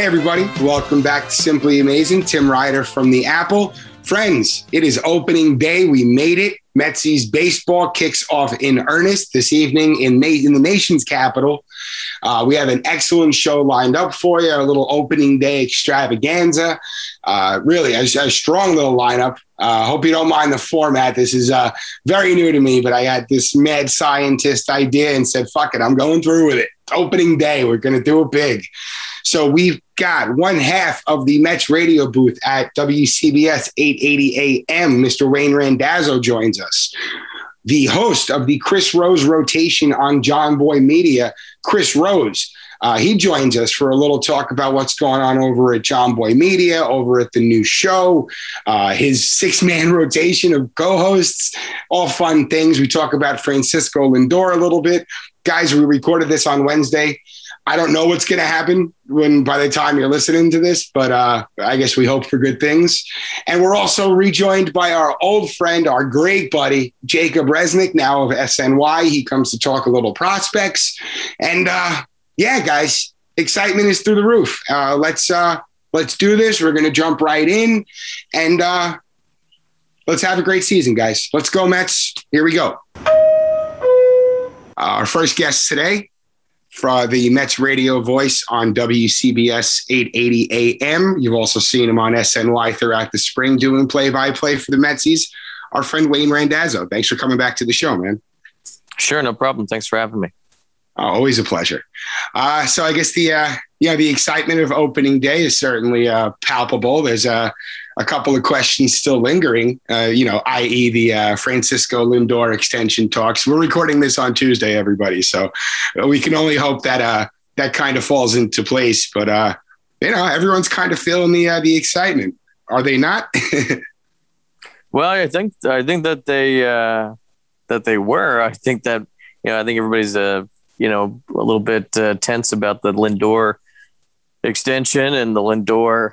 Hey, everybody. Welcome back to Simply Amazin'. Tim Ryder from the Apple. Friends, it is opening day. We made it. Metsies baseball kicks off in earnest this evening in, in the nation's capital. Uh, we have an excellent show lined up for you, a little opening day extravaganza. Uh, really, a, a, strong little lineup. Uh, hope you don't mind the format. This is uh, very new to me, but I had this mad scientist idea and said, fuck it, I'm going through with it. opening day. We're going to do it big. So we've got one half of the Mets radio booth at WCBS 880 AM. Mr. Wayne Randazzo joins us. The host of the Chris Rose rotation on Jomboy Media, Chris Rose. Uh, he joins us for a little talk about what's going on over at Jomboy Media, over at the new show, uh, his six man rotation of co hosts, all fun things. We talk about Francisco Lindor a little bit. Guys, we recorded this on Wednesday. I don't know what's going to happen when by the time you're listening to this, but uh, I guess we hope for good things. And we're also rejoined by our old friend, our great buddy, Jacob Resnick, now of SNY. He comes to talk a little prospects. And uh, yeah, guys, excitement is through the roof. Uh, let's uh, let's do this. We're going to jump right in, and uh, let's have a great season, guys. Let's go, Mets. Here we go. our first guest today for the Mets radio voice on WCBS 880 AM. You've also seen him on SNY throughout the spring doing play by play for the Metsies. Our friend Wayne Randazzo. Thanks for coming back to the show, man. Sure, no problem. Thanks for having me. Uh, always a pleasure. Uh, so I guess the uh, yeah the excitement of opening day is certainly uh, palpable. There's a a couple of questions still lingering, uh, you know, i.e., the uh, Francisco Lindor extension talks. We're recording this on Tuesday, everybody, so we can only hope that uh, that kind of falls into place. But uh, you know, everyone's kind of feeling the uh, the excitement. Are they not? well, I think I think that they uh, that they were. I think that you know, I think everybody's uh, you know a little bit uh, tense about the Lindor extension and the Lindor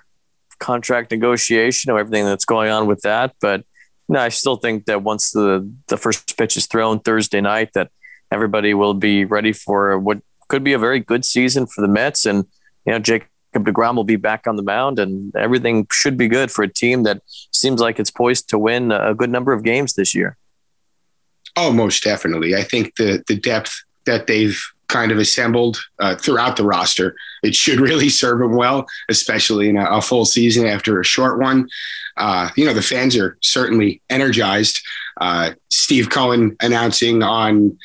contract negotiation or everything that's going on with that. But no, I still think that once the the first pitch is thrown Thursday night, that everybody will be ready for what could be a very good season for the Mets. And you know, Jacob Degrom will be back on the mound, and everything should be good for a team that seems like it's poised to win a good number of games this year. Oh, most definitely. I think the the depth that they've kind of assembled uh, throughout the roster. It should really serve him well, especially in a, a full season after a short one. Uh, you know, the fans are certainly energized. Uh, Steve Cohen announcing on,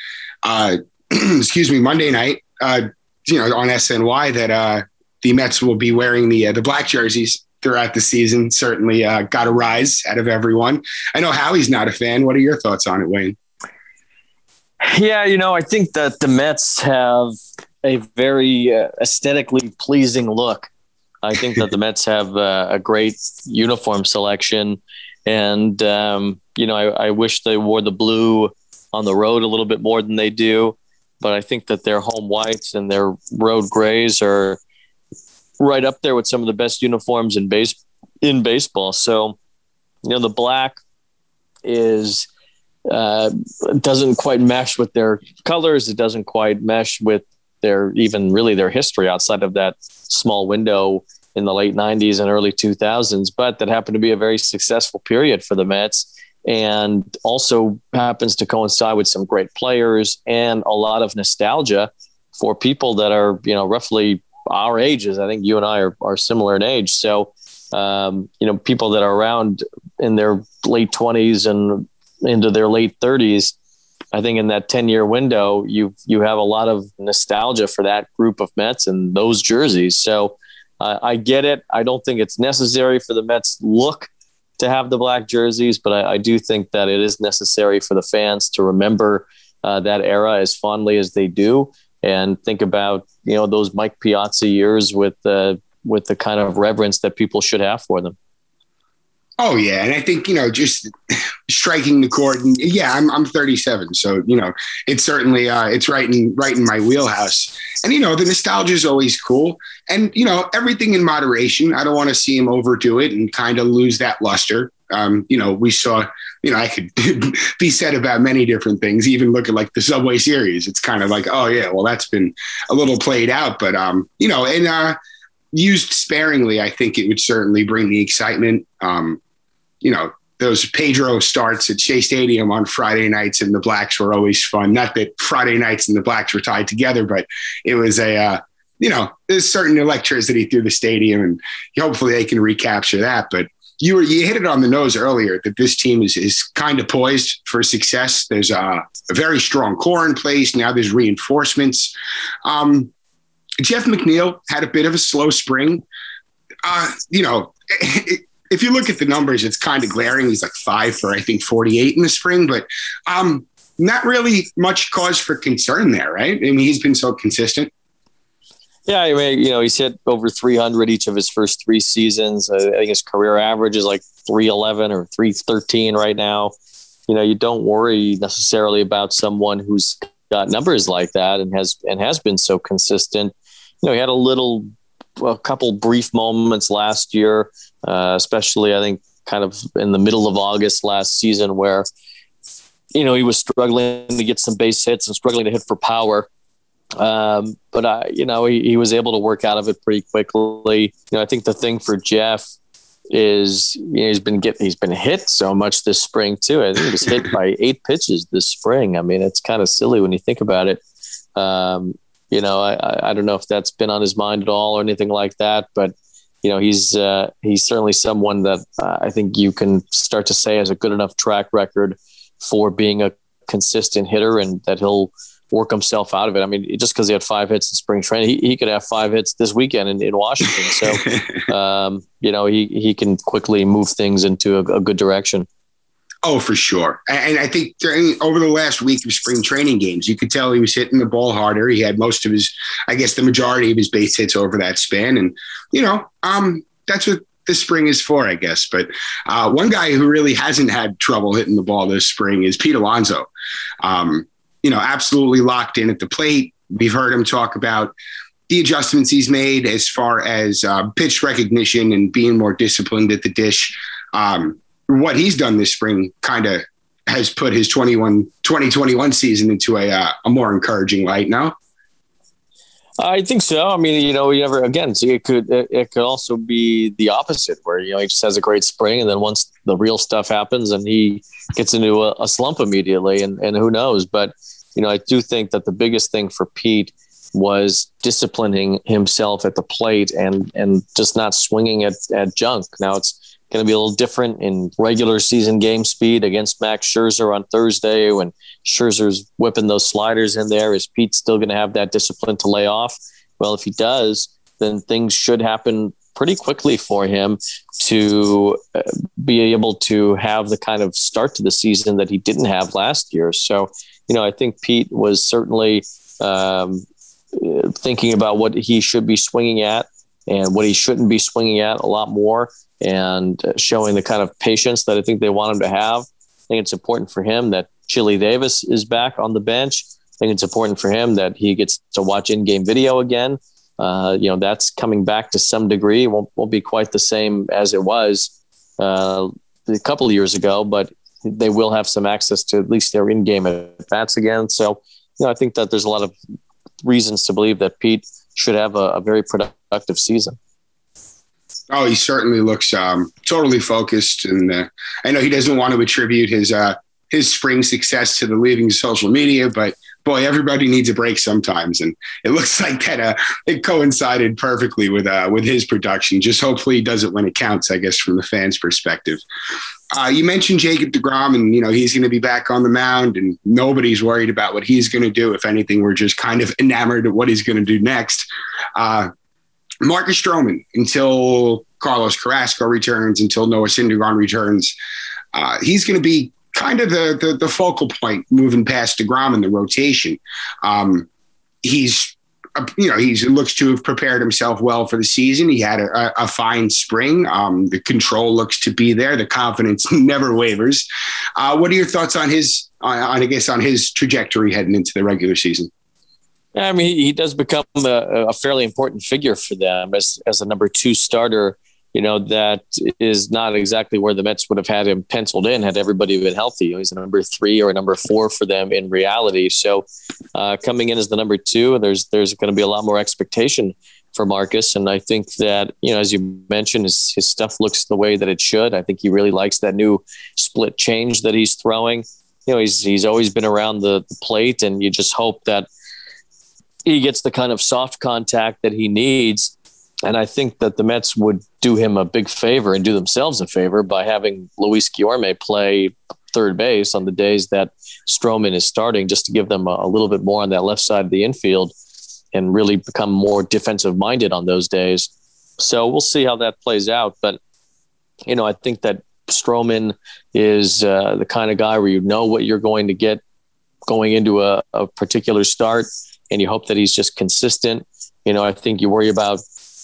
uh, excuse me, Monday night, uh, you know, on SNY that uh, the Mets will be wearing the the black jerseys throughout the season. Certainly got a rise out of everyone. I know Howie's not a fan. What are your thoughts on it, Wayne? Yeah, you know, I think that the Mets have a very uh, aesthetically pleasing look. I think that the Mets have uh, a great uniform selection, and um, you know, I, I, wish they wore the blue on the road a little bit more than they do. But I think that their home whites and their road grays are right up there with some of the best uniforms in base in baseball. So, you know, the black is uh, doesn't quite mesh with their colors. It doesn't quite mesh with their even really their history outside of that small window in the late 90s and early 2000s. But that happened to be a very successful period for the Mets and also happens to coincide with some great players and a lot of nostalgia for people that are, you know, roughly our ages. I think you and I are, are similar in age. So, um, you know, people that are around in their late 20s and into their late 30s, I think in that 10 year window, you you have a lot of nostalgia for that group of Mets and those jerseys. So uh, I get it. I don't think it's necessary for the Mets look to have the black jerseys, but I, I do think that it is necessary for the fans to remember uh, that era as fondly as they do and think about you know those Mike Piazza years with the with the kind of reverence that people should have for them. Oh yeah, and I think you know just striking the chord. And yeah, I'm I'm 37, so you know it's certainly uh, it's right in right in my wheelhouse. And you know the nostalgia is always cool, and you know everything in moderation. I don't want to see him overdo it and kind of lose that luster. Um, you know, we saw. You know, I could be said about many different things. Even look at like the Subway Series. It's kind of like, oh yeah, well that's been a little played out, but um, you know, and uh, used sparingly, I think it would certainly bring the excitement. Um, you know, those Pedro starts at Shea Stadium on Friday nights and the Blacks were always fun. Not that Friday nights and the Blacks were tied together, but it was a, uh, you know, there's certain electricity through the stadium and hopefully they can recapture that. But you were, you hit it on the nose earlier that this team is, is kind of poised for success. There's a, a very strong core in place. Now there's reinforcements. Um, Jeff McNeil had a bit of a slow spring. Uh, you know, if you look at the numbers, it's kind of glaring. He's like five for I think 48 in the spring, but um, not really much cause for concern there, right? I mean, he's been so consistent. Yeah, I mean, you know, he's hit over 300 each of his first three seasons. I think his career average is like 311 or 313 right now. You know, you don't worry necessarily about someone who's got numbers like that and has and has been so consistent. Know, he had a little a couple brief moments last year, uh, especially I think kind of in the middle of August last season, where you know he was struggling to get some base hits and struggling to hit for power. Um, but I, you know, he, he was able to work out of it pretty quickly. You know, I think the thing for Jeff is you know, he's been get he's been hit so much this spring too. I think he was hit by eight pitches this spring. I mean, it's kind of silly when you think about it. Um, you know, I, I don't know if that's been on his mind at all or anything like that, but you know, he's uh, he's certainly someone that uh, I think you can start to say has a good enough track record for being a consistent hitter, and that he'll work himself out of it. I mean, just because he had five hits in spring training, he, he could have five hits this weekend in, in Washington. So, um, you know, he he can quickly move things into a, a good direction. Oh, for sure. And I think during over the last week of spring training games, you could tell he was hitting the ball harder. He had most of his, I guess, the majority of his base hits over that span. And, you know, um, that's what this spring is for, I guess. But uh, one guy who really hasn't had trouble hitting the ball this spring is Pete Alonso. Um, you know, absolutely locked in at the plate. We've heard him talk about the adjustments he's made as far as uh, pitch recognition and being more disciplined at the dish. Um, what he's done this spring kind of has put his 21 2021 season into a, uh, a more encouraging light now. I think so. I mean, you know, you never again. It could it, could also be the opposite, where you know he just has a great spring, and then once the real stuff happens, and he gets into a, a slump immediately, and and who knows? But you know, I do think that the biggest thing for Pete was disciplining himself at the plate and and just not swinging at at junk. Now it's going to be a little different in regular season game speed against Max Scherzer on Thursday when Scherzer's whipping those sliders in there. Is Pete still going to have that discipline to lay off? Well, if he does, then things should happen pretty quickly for him to uh, be able to have the kind of start to the season that he didn't have last year. So, you know, I think Pete was certainly um, thinking about what he should be swinging at and what he shouldn't be swinging at a lot more and showing the kind of patience that I think they want him to have. I think it's important for him that Chili Davis is back on the bench. I think it's important for him that he gets to watch in-game video again. Uh, you know, that's coming back to some degree. It won't, won't be quite the same as it was uh, a couple of years ago, but they will have some access to at least their in-game at bats again. So, you know, I think that there's a lot of reasons to believe that Pete should have a, a very productive season. Oh, he certainly looks um, totally focused, and uh, I know he doesn't want to attribute his uh, his spring success to the leaving social media, but boy, everybody needs a break sometimes, and it looks like that uh, it coincided perfectly with uh, with his production. Just hopefully he does it when it counts, I guess, from the fans' perspective. Uh, you mentioned Jacob Degrom, and you know he's going to be back on the mound, and nobody's worried about what he's going to do. If anything, we're just kind of enamored of what he's going to do next. Uh, Marcus Stroman until Carlos Carrasco returns, until Noah Syndergaard returns. Uh, he's going to be kind of the, the, the focal point moving past Degrom in the rotation. Um, he's you know he looks to have prepared himself well for the season. He had a, a fine spring. Um, the control looks to be there. The confidence never wavers. Uh, what are your thoughts on his on, on I guess on his trajectory heading into the regular season? I mean, he, he does become a, a, fairly important figure for them as as a number two starter. You know, that is not exactly where the Mets would have had him penciled in had everybody been healthy. He's a number three or a number four for them in reality. So, uh, coming in as the number two, there's there's going to be a lot more expectation for Marcus. And I think that, you know, as you mentioned, his, his stuff looks the way that it should. I think he really likes that new split change that he's throwing. You know, he's, he's always been around the, the plate, and you just hope that he gets the kind of soft contact that he needs. And I think that the Mets would do him a big favor and do themselves a favor by having Luis Guillorme play third base on the days that Stroman is starting, just to give them a, a little bit more on that left side of the infield and really become more defensive minded on those days. So we'll see how that plays out. But, you know, I think that Stroman is uh, the kind of guy where you know what you're going to get going into a, a particular start and you hope that he's just consistent. You know, I think you worry about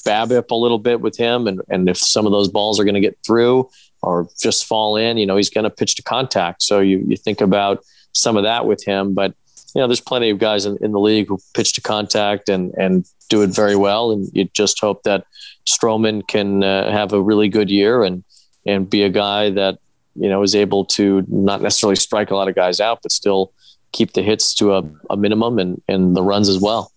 BABIP a little bit with him and, and if some of those balls are going to get through or just fall in, you know, he's going to pitch to contact. So you, you think about some of that with him, but you know, there's plenty of guys in, in the league who pitch to contact and and do it very well. And you just hope that Stroman can uh, have a really good year and and be a guy that you know is able to not necessarily strike a lot of guys out, but still keep the hits to a, a minimum and and the runs as well.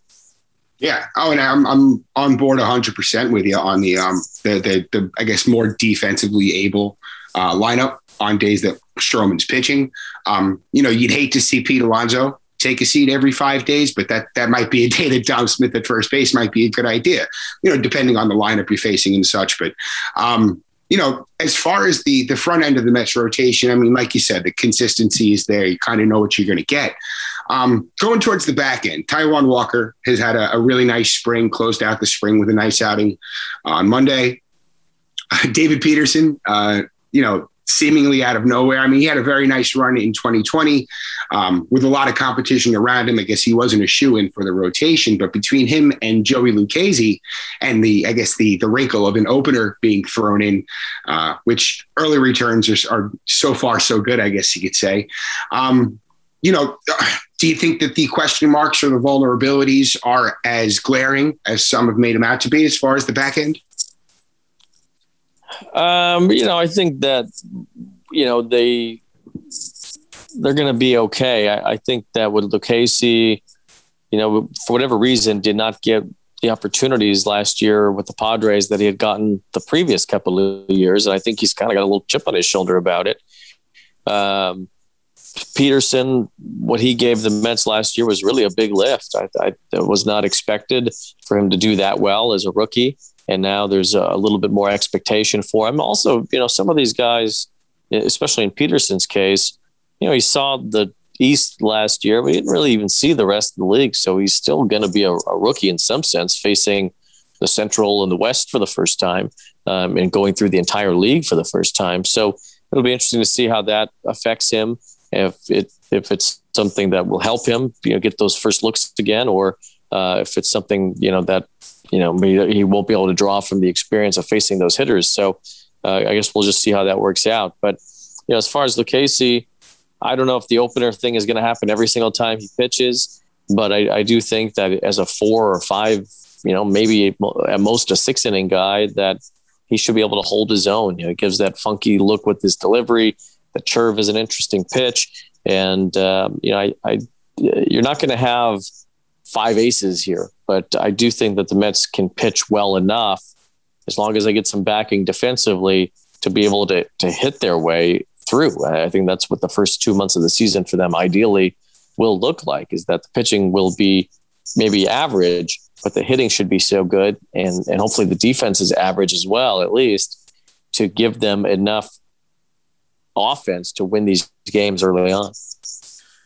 Yeah. Oh, and I'm I'm on board 100 percent with you on the um the, the the I guess more defensively able uh, lineup on days that Stroman's pitching. Um, you know, you'd hate to see Pete Alonso take a seat every five days, but that that might be a day that Dom Smith at first base might be a good idea, you know, depending on the lineup you're facing and such. But um, you know, as far as the the front end of the Mets rotation, I mean, like you said, the consistency is there. You kind of know what you're going to get. Um, going towards the back end, Taijuan Walker has had a, a, really nice spring, closed out the spring with a nice outing on Monday. David Peterson, uh, you know, seemingly out of nowhere. I mean, he had a very nice run in 2020 um, with a lot of competition around him. I guess he wasn't a shoe in for the rotation, but between him and Joey Lucchesi and the, I guess the the wrinkle of an opener being thrown in, uh, which early returns are, are, so far so good, I guess you could say. Um, you know, do you think that the question marks or the vulnerabilities are as glaring as some have made them out to be as far as the back end? Um, you know, I think that you know they they're going to be okay. I, I, think that with Lucchesi, you know, for whatever reason, did not get the opportunities last year with the Padres that he had gotten the previous couple of years, and I think he's kind of got a little chip on his shoulder about it. Um, Peterson, what he gave the Mets last year was really a big lift. I, I was not expected for him to do that well as a rookie and now there's a little bit more expectation for him. Also, you know, some of these guys, especially in Peterson's case, you know, he saw the East last year, but he didn't really even see the rest of the league. So he's still going to be a, a, rookie in some sense, facing the Central and the West for the first time, um, and going through the entire league for the first time. So it'll be interesting to see how that affects him. If it if it's something that will help him, you know, get those first looks again, or uh, if it's something you know that you know, he won't be able to draw from the experience of facing those hitters. So uh, I guess we'll just see how that works out. But you know, as far as Lucchesi, I don't know if the opener thing is going to happen every single time he pitches, but I, I, do think that as a four or five, you know, maybe at most a six inning guy, that he should be able to hold his own. You know, it gives that funky look with his delivery. The curve is an interesting pitch, and um, you know, I, I you're not going to have five aces here, but I do think that the Mets can pitch well enough as long as they get some backing defensively to be able to, to hit their way through. I think that's what the first two months of the season for them ideally will look like is that the pitching will be maybe average, but the hitting should be so good. And, and hopefully the defense is average as well, at least to give them enough offense to win these games early on.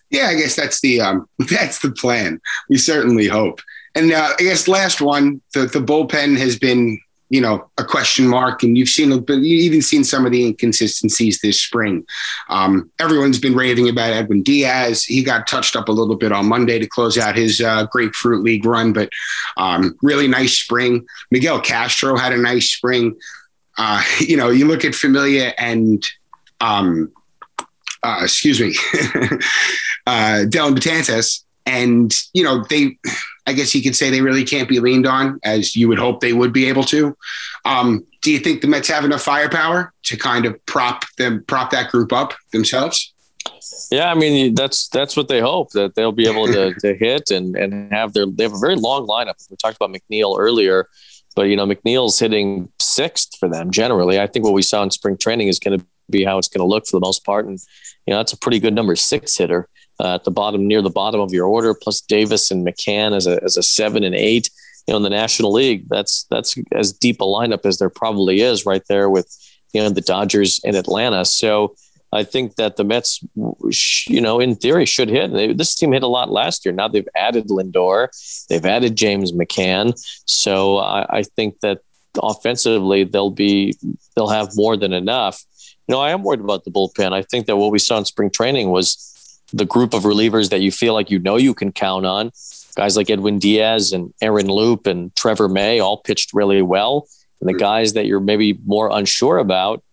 Yeah, I guess that's the um, that's the plan. We certainly hope. And uh, I guess last one, the the bullpen has been you know a question mark, and you've seen you even seen some of the inconsistencies this spring. Um, everyone's been raving about Edwin Diaz. He got touched up a little bit on Monday to close out his uh, grapefruit league run, but um, really nice spring. Miguel Castro had a nice spring. Uh, you know, you look at Familia and um, uh, excuse me, uh, Dellin Betances. And, you know, they, I guess you could say they really can't be leaned on as you would hope they would be able to. Um, do you think the Mets have enough firepower to kind of prop them, prop that group up themselves? Yeah, I mean that's that's what they hope that they'll be able to, to hit and and have their they have a very long lineup. We talked about McNeil earlier, but you know McNeil's hitting sixth for them generally. I think what we saw in spring training is going to be how it's going to look for the most part, and you know that's a pretty good number six hitter uh, at the bottom near the bottom of your order. Plus Davis and McCann as a as a seven and eight. You know in the National League, that's that's as deep a lineup as there probably is right there with you know the Dodgers and Atlanta. So I think that the Mets, you know, in theory, should hit. This team hit a lot last year. Now they've added Lindor, they've added James McCann. So I, I think that offensively they'll be they'll have more than enough. You know, I am worried about the bullpen. I think that what we saw in spring training was the group of relievers that you feel like you know you can count on. Guys like Edwin Diaz and Aaron Loup and Trevor May all pitched really well. And the guys that you're maybe more unsure about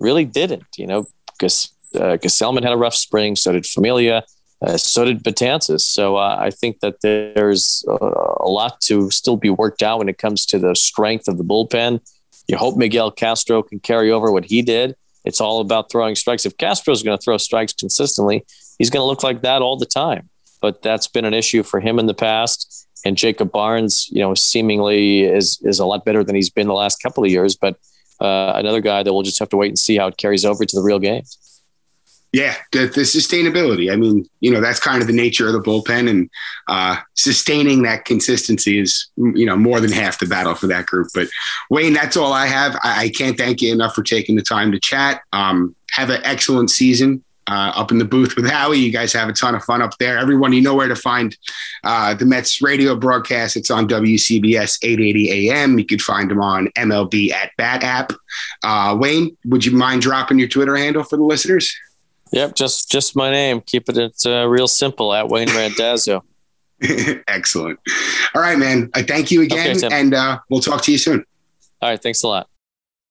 really didn't. You know, because uh, Gsellman had a rough spring. So did Familia. Uh, so did Betances. So uh, I think that there's uh, a lot to still be worked out when it comes to the strength of the bullpen. You hope Miguel Castro can carry over what he did. It's all about throwing strikes. If Castro is going to throw strikes consistently, he's going to look like that all the time. But that's been an issue for him in the past. And Jacob Barnes, you know, seemingly is is a lot better than he's been the last couple of years. But uh, another guy that we'll just have to wait and see how it carries over to the real games. Yeah, the, the, sustainability. I mean, you know, that's kind of the nature of the bullpen, and uh, sustaining that consistency is, you know, more than half the battle for that group. But Wayne, that's all I have. I, I can't thank you enough for taking the time to chat. Um, have an excellent season uh, up in the booth with Howie. You guys have a ton of fun up there. Everyone, you know where to find uh, the Mets radio broadcast. It's on WCBS 880 AM. You could find them on MLB at Bat app. Uh, Wayne, would you mind dropping your Twitter handle for the listeners? Yep, just just my name. Keep it uh, real simple at Wayne Randazzo. Excellent. All right, man. I thank you again, okay, and uh, we'll talk to you soon. All right, thanks a lot.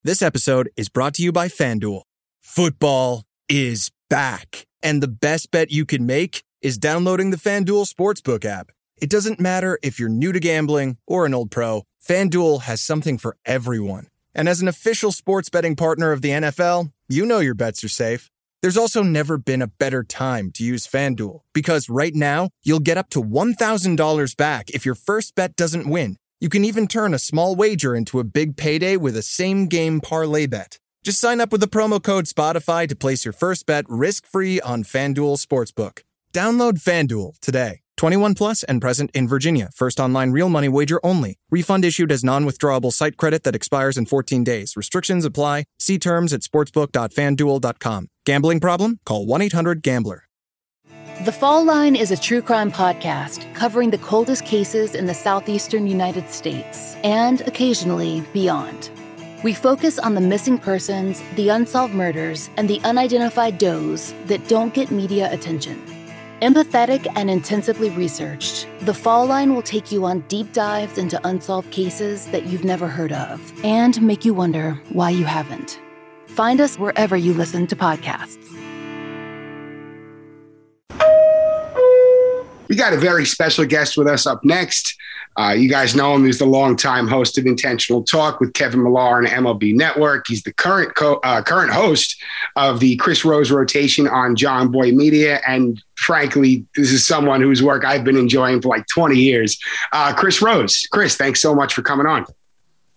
This episode is brought to you by FanDuel. Football is back, and the best bet you can make is downloading the FanDuel Sportsbook app. It doesn't matter if you're new to gambling or an old pro. FanDuel has something for everyone. And as an official sports betting partner of the NFL, you know your bets are safe. There's also never been a better time to use FanDuel because right now you'll get up to $1,000 back if your first bet doesn't win. You can even turn a small wager into a big payday with a same game parlay bet. Just sign up with the promo code Spotify to place your first bet risk free on FanDuel Sportsbook. Download FanDuel today. 21 plus and present in Virginia. First online real money wager only. Refund issued as non withdrawable site credit that expires in 14 days. Restrictions apply. See terms at sportsbook.fanduel.com. Gambling problem? Call 1 800 Gambler. The Fall Line is a true crime podcast covering the coldest cases in the southeastern United States and occasionally beyond. We focus on the missing persons, the unsolved murders, and the unidentified does that don't get media attention. Empathetic and intensively researched, The Fall Line will take you on deep dives into unsolved cases that you've never heard of and make you wonder why you haven't. Find us wherever you listen to podcasts. We got a very special guest with us up next. Uh, you guys know him. He's the longtime host of Intentional Talk with Kevin Millar and MLB Network. He's the current co- uh, current host of the Chris Rose rotation on Jomboy Media. And frankly, this is someone whose work I've been enjoying for like 20 years. Uh, Chris Rose. Chris, thanks so much for coming on.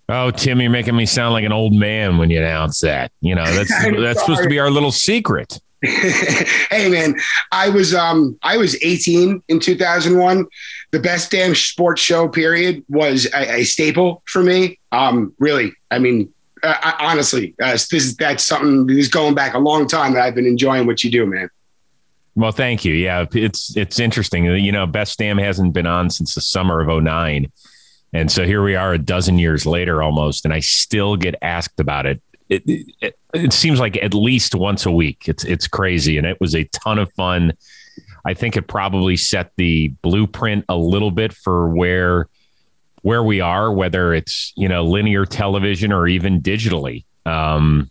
Oh, Tim, you're making me sound like an old man when you announce that. You know, that's that's supposed to be our little secret. hey man, I was um I was 18 in 2001. The best damn sports show period was a, a staple for me. Um, really, I mean, uh, I, honestly, uh, this is that's something that is going back a long time that I've been enjoying what you do, man. Well, thank you. Yeah, it's it's interesting. You know, Best Damn hasn't been on since the summer of 09. And so here we are a dozen years later almost, and I still get asked about it it, it, it seems like at least once a week. It's it's crazy, and it was a ton of fun. I think it probably set the blueprint a little bit for where where we are, whether it's you know linear television or even digitally. Um,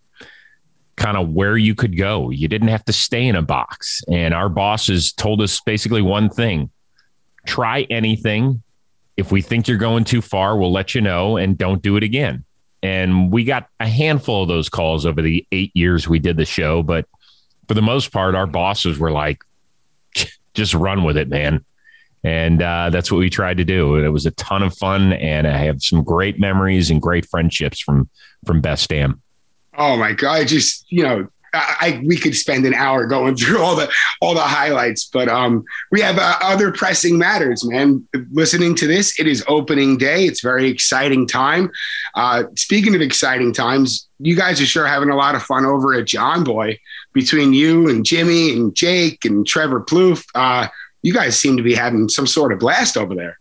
kind of where you could go. You didn't have to stay in a box. And our bosses told us basically one thing try anything. If we think you're going too far, we'll let you know and don't do it again. And we got a handful of those calls over the eight years we did the show, but for the most part, our bosses were like, just run with it, man. And uh, that's what we tried to do. It was a ton of fun, and I have some great memories and great friendships from from Best Damn. Oh my god! Just you know I, we could spend an hour going through all the all the highlights, but um, we have uh, other pressing matters, man. Listening to this, it is opening day. It's very exciting time. Uh, speaking of exciting times, you guys are sure having a lot of fun over at Jomboy between you and Jimmy and Jake and Trevor Plouffe. Uh, you guys seem to be having some sort of blast over there.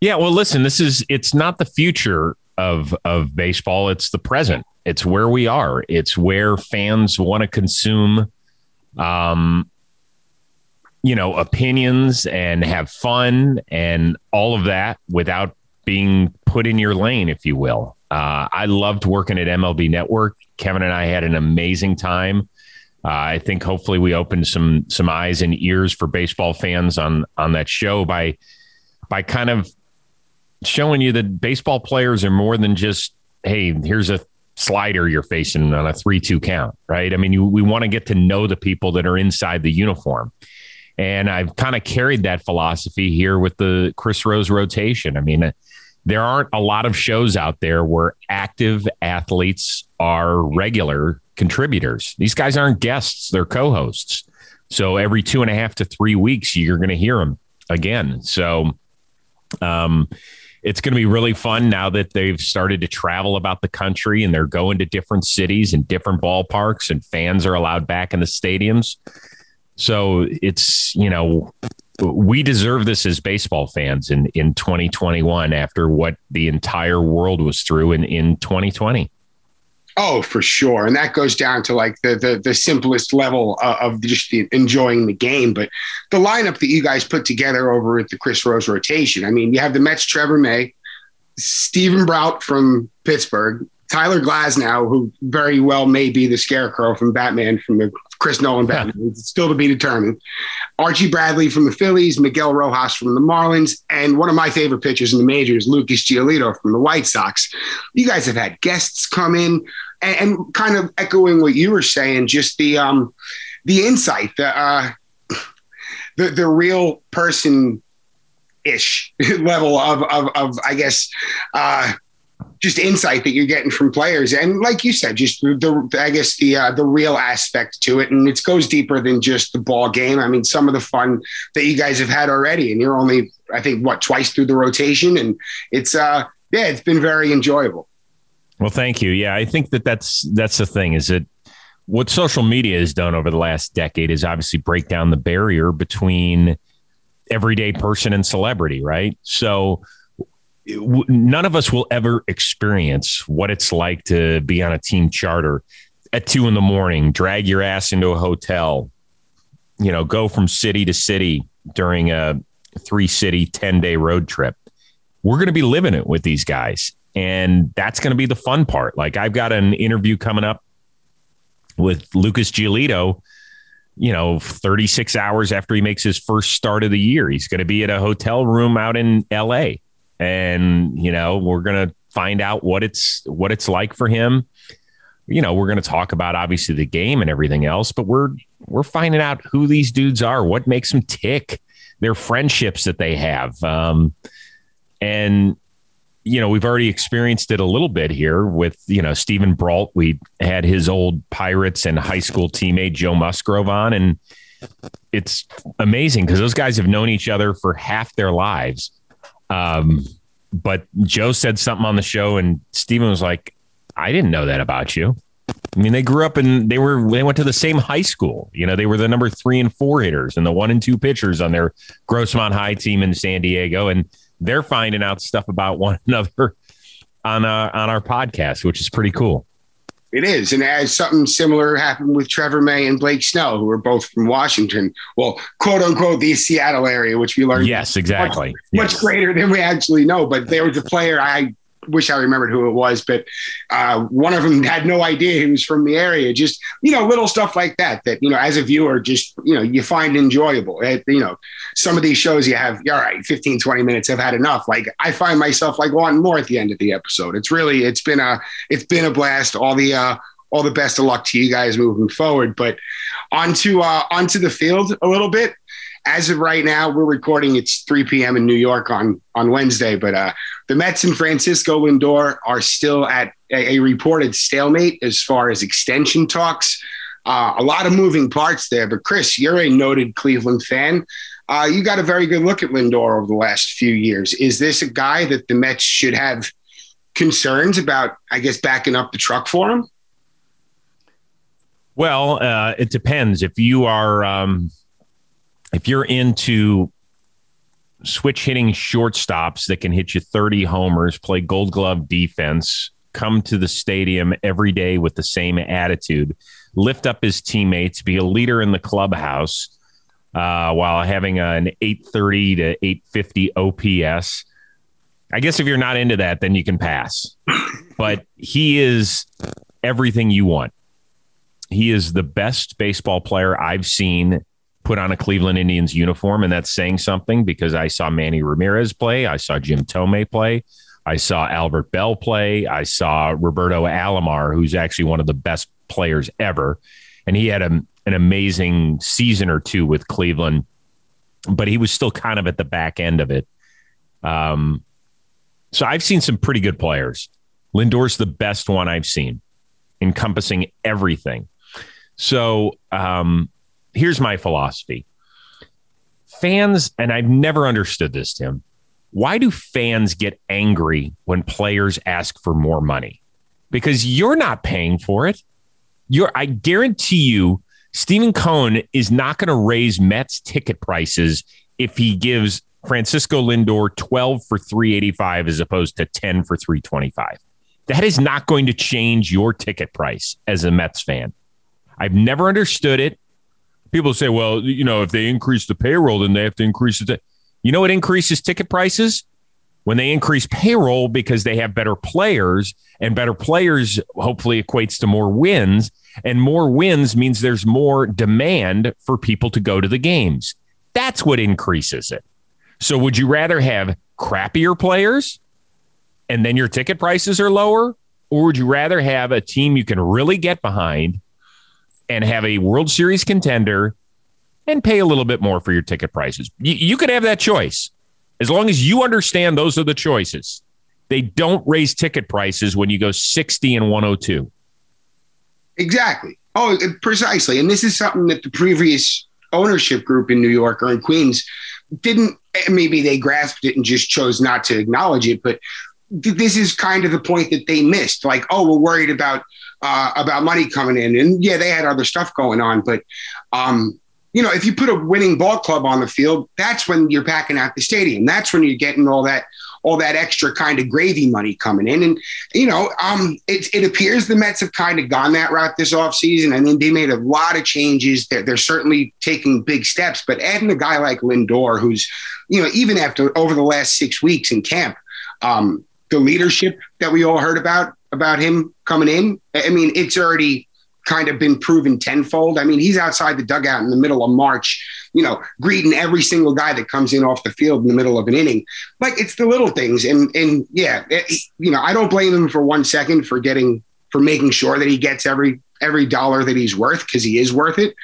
Yeah, well, listen, this is it's not the future of of baseball; it's the present it's where we are. It's where fans want to consume, um, you know, opinions and have fun and all of that without being put in your lane, if you will. Uh, I loved working at MLB Network. Kevin and I had an amazing time. Uh, I think hopefully we opened some some eyes and ears for baseball fans on on that show by by kind of showing you that baseball players are more than just hey here's a slider you're facing on a 3-2 count, right? I mean, you, we want to get to know the people that are inside the uniform. And I've kind of carried that philosophy here with the Chris Rose rotation. I mean, there aren't a lot of shows out there where active athletes are regular contributors. These guys aren't guests, they're co hosts. So every two and a half to three weeks, you're going to hear them again. So, um, it's going to be really fun now that they've started to travel about the country and they're going to different cities and different ballparks and fans are allowed back in the stadiums. So it's, you know, we deserve this as baseball fans in, in 2021 after what the entire world was through in, in 2020. Oh, for sure, and that goes down to like the the, the simplest level of, of just enjoying the game. But the lineup that you guys put together over at the Chris Rose rotation, I mean, you have the Mets, Trevor May, Steven Brault from Pittsburgh, Tyler Glasnow, who very well may be the Scarecrow from Batman from the Chris Nolan Batman. It's still to be determined. Archie Bradley from the Phillies, Miguel Rojas from the Marlins, and one of my favorite pitchers in the majors, Lucas Giolito from the White Sox. You guys have had guests come in and, and kind of echoing what you were saying, just the um, the insight, the uh, the the real person ish level of, of, of I guess, uh, just insight that you're getting from players. And like you said, just the, I guess the, uh, the real aspect to it. And it goes deeper than just the ball game. I mean, some of the fun that you guys have had already, and you're only, I think, what, twice through the rotation. And it's, uh, yeah, it's been very enjoyable. Well, thank you. Yeah, I think that that's that's the thing is that what social media has done over the last decade is obviously break down the barrier between everyday person and celebrity, right? So none of us will ever experience what it's like to be on a team charter at two in the morning, drag your ass into a hotel, you know, go from city to city during a three city 10 day road trip. We're going to be living it with these guys. And that's going to be the fun part. Like, I've got an interview coming up with Lucas Giolito, you know, 36 hours after he makes his first start of the year. He's going to be at a hotel room out in LA. And, you know, we're to find out what it's what it's like for him. You know, we're to talk about obviously the game and everything else, but we're we're finding out who these dudes are, what makes them tick, their friendships that they have. Um, and you know, we've already experienced it a little bit here with, you know, Steven Brault. We had his old Pirates and high school teammate Joe Musgrove on. And it's amazing because those guys have known each other for half their lives. Um, but Joe said something on the show, and Steven was like, I didn't know that about you. I mean, they grew up and they were they went to the same high school. You know, they were the number three and four hitters and the one and two pitchers on their Grossmont High team in San Diego. And they're finding out stuff about one another on uh, on our podcast, which is pretty cool. It is, and as something similar happened with Trevor May and Blake Snell, who are both from Washington. Well, quote unquote, the Seattle area, which we learned. Yes, exactly. Much, yes. much greater than we actually know. But there was a player I wish I remembered who it was, but uh, one of them had no idea he was from the area. Just you know, little stuff like that. That you know, as a viewer, just you know, you find enjoyable. It, you know, some of these shows you have, all right, 15, 20 minutes. I've had enough. Like I find myself like wanting more at the end of the episode. It's really, it's been a, it's been a blast. All the, uh, all the best of luck to you guys moving forward. But onto uh, onto the field a little bit. As of right now, we're recording. It's 3 p.m. in New York on on Wednesday, but uh, the Mets and Francisco Lindor are still at a, a reported stalemate as far as extension talks. Uh, a lot of moving parts there. But Chris, you're a noted Cleveland fan. Uh, you got a very good look at Lindor over the last few years. Is this a guy that the Mets should have concerns about, I guess, backing up the truck for him? Well, uh, it depends. If you are, um, if you're into switch hitting shortstops that can hit you 30 homers, play gold glove defense, come to the stadium every day with the same attitude, lift up his teammates, be a leader in the clubhouse uh, while having an 830 to 850 OPS. I guess if you're not into that, then you can pass. but he is everything you want. He is the best baseball player I've seen put on a Cleveland Indians uniform, and that's saying something because I saw Manny Ramirez play, I saw Jim Thome play, I saw Albert Belle play, I saw Roberto Alomar, who's actually one of the best players ever, and he had a, an amazing season or two with Cleveland, but he was still kind of at the back end of it. Um, so I've seen some pretty good players. Lindor's the best one I've seen, encompassing everything. So um, here's my philosophy fans, and I've never understood this, Tim. Why do fans get angry when players ask for more money? Because you're not paying for it. You're, I guarantee you, Stephen Cohen is not going to raise Mets ticket prices if he gives Francisco Lindor 12 for 385 as opposed to 10 for 325. That is not going to change your ticket price as a Mets fan. I've never understood it. People say, well, you know, if they increase the payroll, then they have to increase it. You know it increases ticket prices? When they increase payroll because they have better players, and better players hopefully equates to more wins. And more wins means there's more demand for people to go to the games. That's what increases it. So, would you rather have crappier players and then your ticket prices are lower? Or would you rather have a team you can really get behind and have a World Series contender and pay a little bit more for your ticket prices. You, you could have that choice as long as you understand those are the choices. They don't raise ticket prices when you go 60 and 102. Exactly. Oh, precisely. And this is something that the previous ownership group in New York or in Queens didn't, eh, maybe they grasped it and just chose not to acknowledge it, but this is kind of the point that they missed. Like, oh, we're worried about uh, about money coming in, and yeah, they had other stuff going on, but um, you know, if you put a winning ball club on the field, that's when you're packing out the stadium. That's when you're getting all that all that extra kind of gravy money coming in. And, you know, um, it, it appears the Mets have kind of gone that route this offseason. I mean, they made a lot of changes. They're, they're certainly taking big steps, but adding a guy like Lindor, who's, you know, even after over the last six weeks in camp, um, the leadership that we all heard about, about him coming in, I mean, it's already kind of been proven tenfold. I mean, he's outside the dugout in the middle of March, you know, greeting every single guy that comes in off the field in the middle of an inning. Like it's the little things, and and yeah, it, you know, I don't blame him for one second for getting for making sure that he gets every every dollar that he's worth because he is worth it.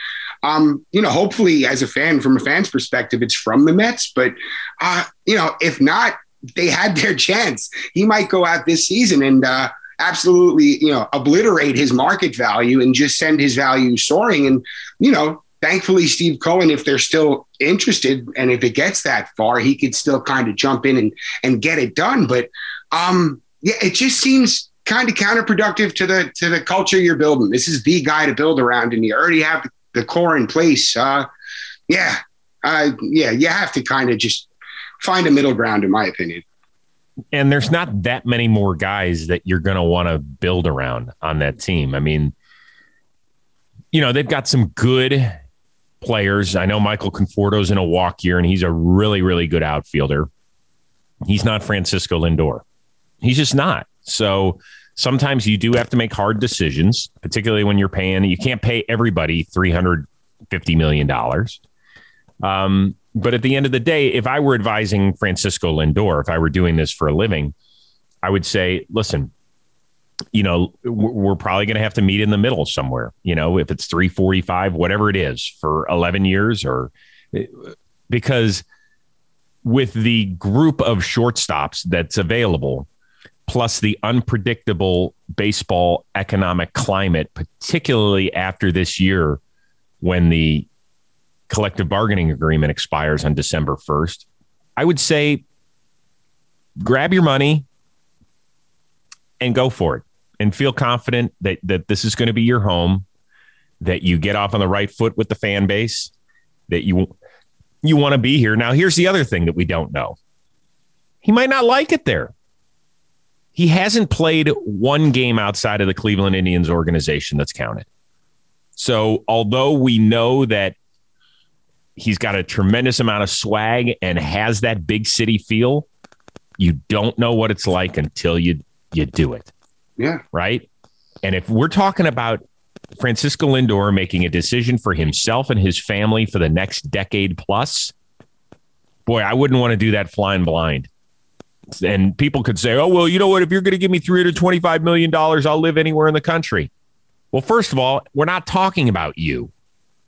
Um, you know, hopefully, as a fan, from a fan's perspective, it's from the Mets. But uh, you know, if not, they had their chance. He might go out this season and. uh absolutely, you know, obliterate his market value and just send his value soaring. And, you know, thankfully, Steve Cohen, if they're still interested and if it gets that far, he could still kind of jump in and, and get it done. But um, yeah, it just seems kind of counterproductive to the to the culture you're building. This is the guy to build around, and you already have the core in place. Uh, yeah, uh, yeah, you have to kind of just find a middle ground, in my opinion and there's not that many more guys that you're going to want to build around on that team. I mean, you know, they've got some good players. I know Michael Conforto's in a walk year, and he's a really, really good outfielder. He's not Francisco Lindor. He's just not. So sometimes you do have to make hard decisions, particularly when you're paying. You can't pay everybody $350 million. Um, but at the end of the day, if I were advising Francisco Lindor, if I were doing this for a living, I would say, listen, you know, we're probably going to have to meet in the middle somewhere, you know, if it's 345, whatever it is for 11 years or because with the group of shortstops that's available, plus the unpredictable baseball economic climate, particularly after this year when the collective bargaining agreement expires on December 1st, I would say grab your money and go for it and feel confident that that this is going to be your home, that you get off on the right foot with the fan base, that you you want to be here. Now, here's the other thing that we don't know. He might not like it there. He hasn't played one game outside of the Cleveland Indians organization that's counted. So, although we know that he's got a tremendous amount of swag and has that big city feel, you don't know what it's like until you you do it. Yeah. Right. And if we're talking about Francisco Lindor making a decision for himself and his family for the next decade plus, boy, I wouldn't want to do that flying blind. And people could say, oh, well, you know what? If you're going to give me $325 million, I'll live anywhere in the country. Well, first of all, we're not talking about you.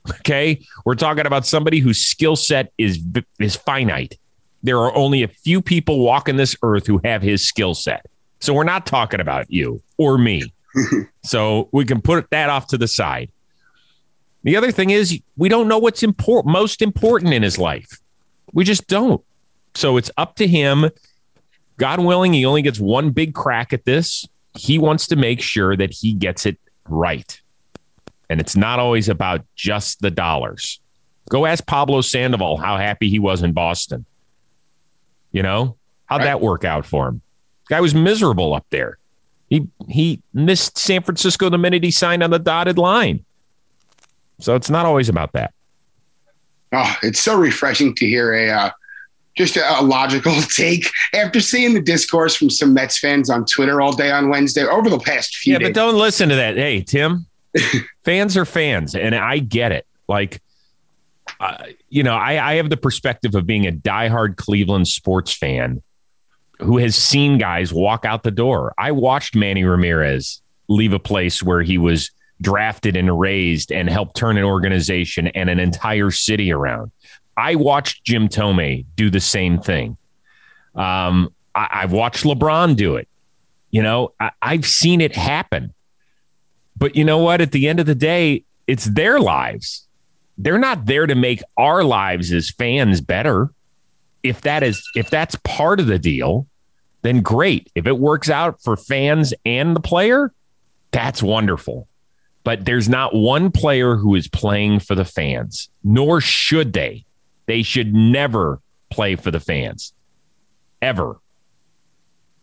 Okay. We're talking about somebody whose skill set is, is finite. There are only a few people walking this earth who have his skill set. So we're not talking about you or me. so we can put that off to the side. The other thing is we don't know what's important most important in his life. We just don't. So it's up to him. God willing, he only gets one big crack at this. He wants to make sure that he gets it right. And it's not always about just the dollars. Go ask Pablo Sandoval how happy he was in Boston. You know, how'd right. that work out for him? Guy was miserable up there. He he missed San Francisco the minute he signed on the dotted line. So it's not always about that. Oh, it's so refreshing to hear a uh, just a, a, logical take after seeing the discourse from some Mets fans on Twitter all day on Wednesday over the past few. Yeah, days. but don't listen to that. Hey, Tim, fans are fans, and I get it. Like, uh, you know, I, I have the perspective of being a diehard Cleveland sports fan who has seen guys walk out the door. I watched Manny Ramirez leave a place where he was drafted and raised and helped turn an organization and an entire city around. I watched Jim Thome do the same thing. Um, I, have watched LeBron do it. You know, I, I've seen it happen. But you know what? At the end of the day, it's their lives. They're not there to make our lives as fans better. If that is if that's part of the deal, then great. If it works out for fans and the player, that's wonderful. But there's not one player who is playing for the fans, nor should they. They should never play for the fans, ever.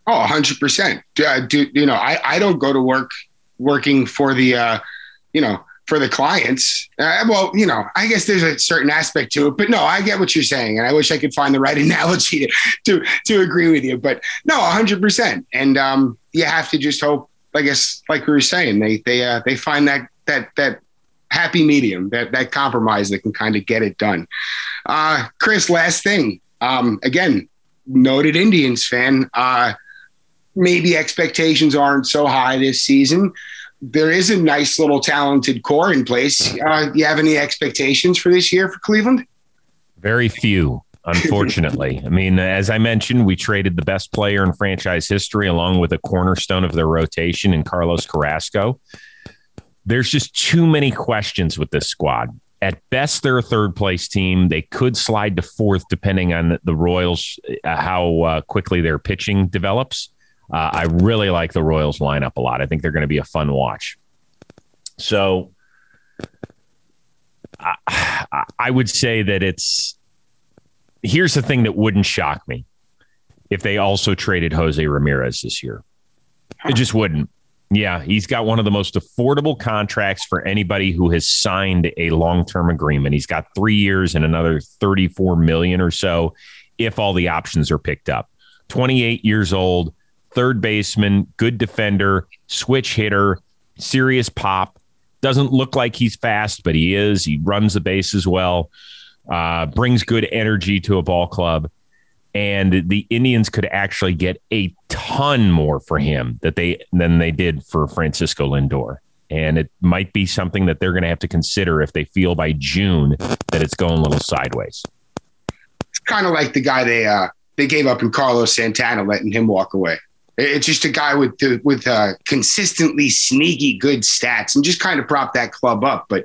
Oh, 100%. Uh, do, you know, I, I don't go to work working for the, uh, you know, for the clients. Uh, well, you know, I guess there's a certain aspect to it, but no, I get what you're saying, and I wish I could find the right analogy to to, to agree with you. But no, 100. percent And um, you have to just hope. I guess, like we were saying, they they uh, they find that that that happy medium, that that compromise that can kind of get it done. Uh, Chris, last thing. Um, again, noted Indians fan. Uh, maybe expectations aren't so high this season there is a nice little talented core in place. Uh, do you have any expectations for this year for Cleveland? Very few, unfortunately. I mean, as I mentioned, we traded the best player in franchise history along with a cornerstone of their rotation in Carlos Carrasco. There's just too many questions with this squad. At best, they're a third place team. They could slide to fourth depending on the Royals, uh, how uh, quickly their pitching develops. Uh, I really like the Royals lineup a lot. I think they're going to be a fun watch. So I, I would say that it's here's the thing that wouldn't shock me if they also traded Jose Ramirez this year. It just wouldn't. Yeah, he's got one of the most affordable contracts for anybody who has signed a long-term agreement. He's got 3 years and another 34 million or so if all the options are picked up. 28 years old, third baseman, good defender, switch hitter, serious pop. Doesn't look like he's fast, but he is. He runs the bases well, uh, brings good energy to a ball club. and the Indians could actually get a ton more for him that they than they did for Francisco Lindor. And it might be something that they're going to have to consider if they feel by June that it's going a little sideways. It's kind of like the guy they uh, they gave up in Carlos Santana, letting him walk away. It's just a guy with with uh, consistently sneaky good stats and just kind of prop that club up. But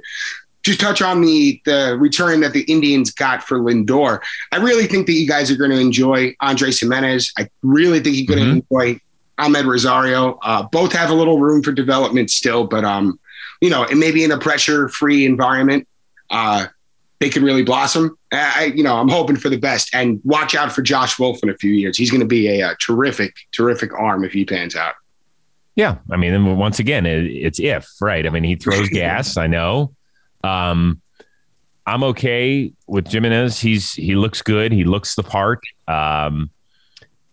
just touch on the the return that the Indians got for Lindor. I really think that you guys are going to enjoy Andre Gimenez. I really think you're going to enjoy Ahmed Rosario. Uh, both have a little room for development still, but um, you know, it may be in a pressure-free environment, uh, they could really blossom. I, you know, I'm hoping for the best. And watch out for Josh Wolf in a few years. He's going to be a, a, terrific, terrific arm if he pans out. Yeah, I mean, once again, it, it's if right. I mean, he throws gas. I know. Um, I'm okay with Gimenez. He's he looks good. He looks the part. Um,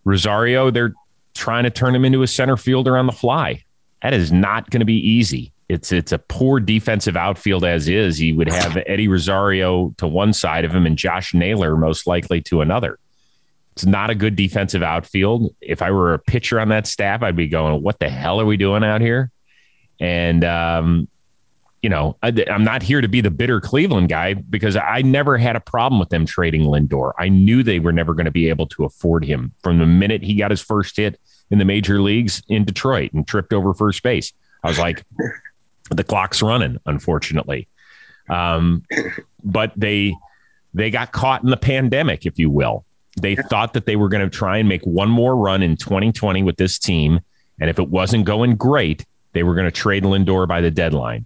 Rosario, they're trying to turn him into a center fielder on the fly. That is not going to be easy. It's it's a poor defensive outfield as is. He would have Eddie Rosario to one side of him and Josh Naylor most likely to another. It's not a good defensive outfield. If I were a pitcher on that staff, I'd be going, "What the hell are we doing out here?" And um, you know, I, am not here to be the bitter Cleveland guy because I never had a problem with them trading Lindor. I knew they were never going to be able to afford him from the minute he got his first hit in the major leagues in Detroit and tripped over first base. I was like, the clock's running, unfortunately. Um, but they they got caught in the pandemic, if you will. They thought that they were going to try and make one more run in 2020 with this team, and if it wasn't going great, they were going to trade Lindor by the deadline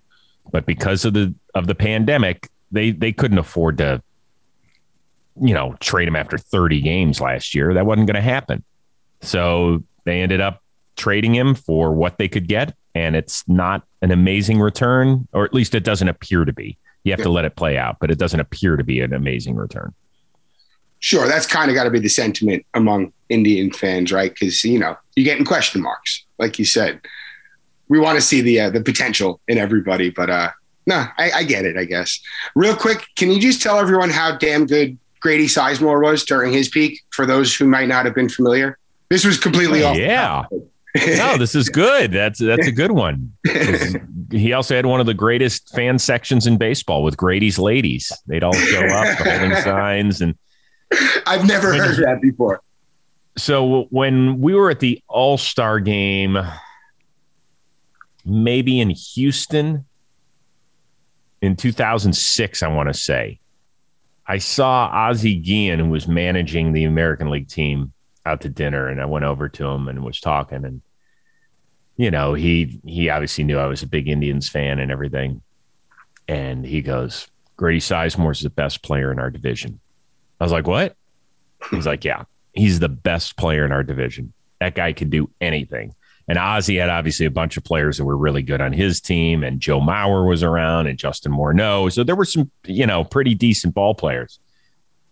but because of the of the pandemic, they they couldn't afford to, you know, trade him after 30 games last year. That wasn't going to happen. So they ended up trading him for what they could get, and it's not an amazing return, or at least it doesn't appear to be. You have yeah. to let it play out, but it doesn't appear to be an amazing return. Sure, that's kind of got to be the sentiment among Indian fans, right? Because you know you're getting question marks, like you said we want to see the uh, the potential in everybody. But uh, no, I, I, get it. I guess. Real quick, can you just tell everyone how damn good Grady Sizemore was during his peak? For those who might not have been familiar, this was completely off. Yeah. No, this is good. That's that's a good one. He also had one of the greatest fan sections in baseball with Grady's ladies. They'd all show up holding signs, and I've never heard that before. So when we were at the All Star game, maybe in Houston in 2006, I want to say. I saw Ozzie Guillen, who was managing the American League team, out to dinner, and I went over to him and was talking, and you know, he he obviously knew I was a big Indians fan and everything, and he goes, "Grady Sizemore is the best player in our division." I was like, "What?" He's like, "Yeah, he's the best player in our division. That guy can do anything." And Ozzie had obviously a bunch of players that were really good on his team, and Joe Mauer was around, and Justin Morneau. So there were some, you know, pretty decent ball players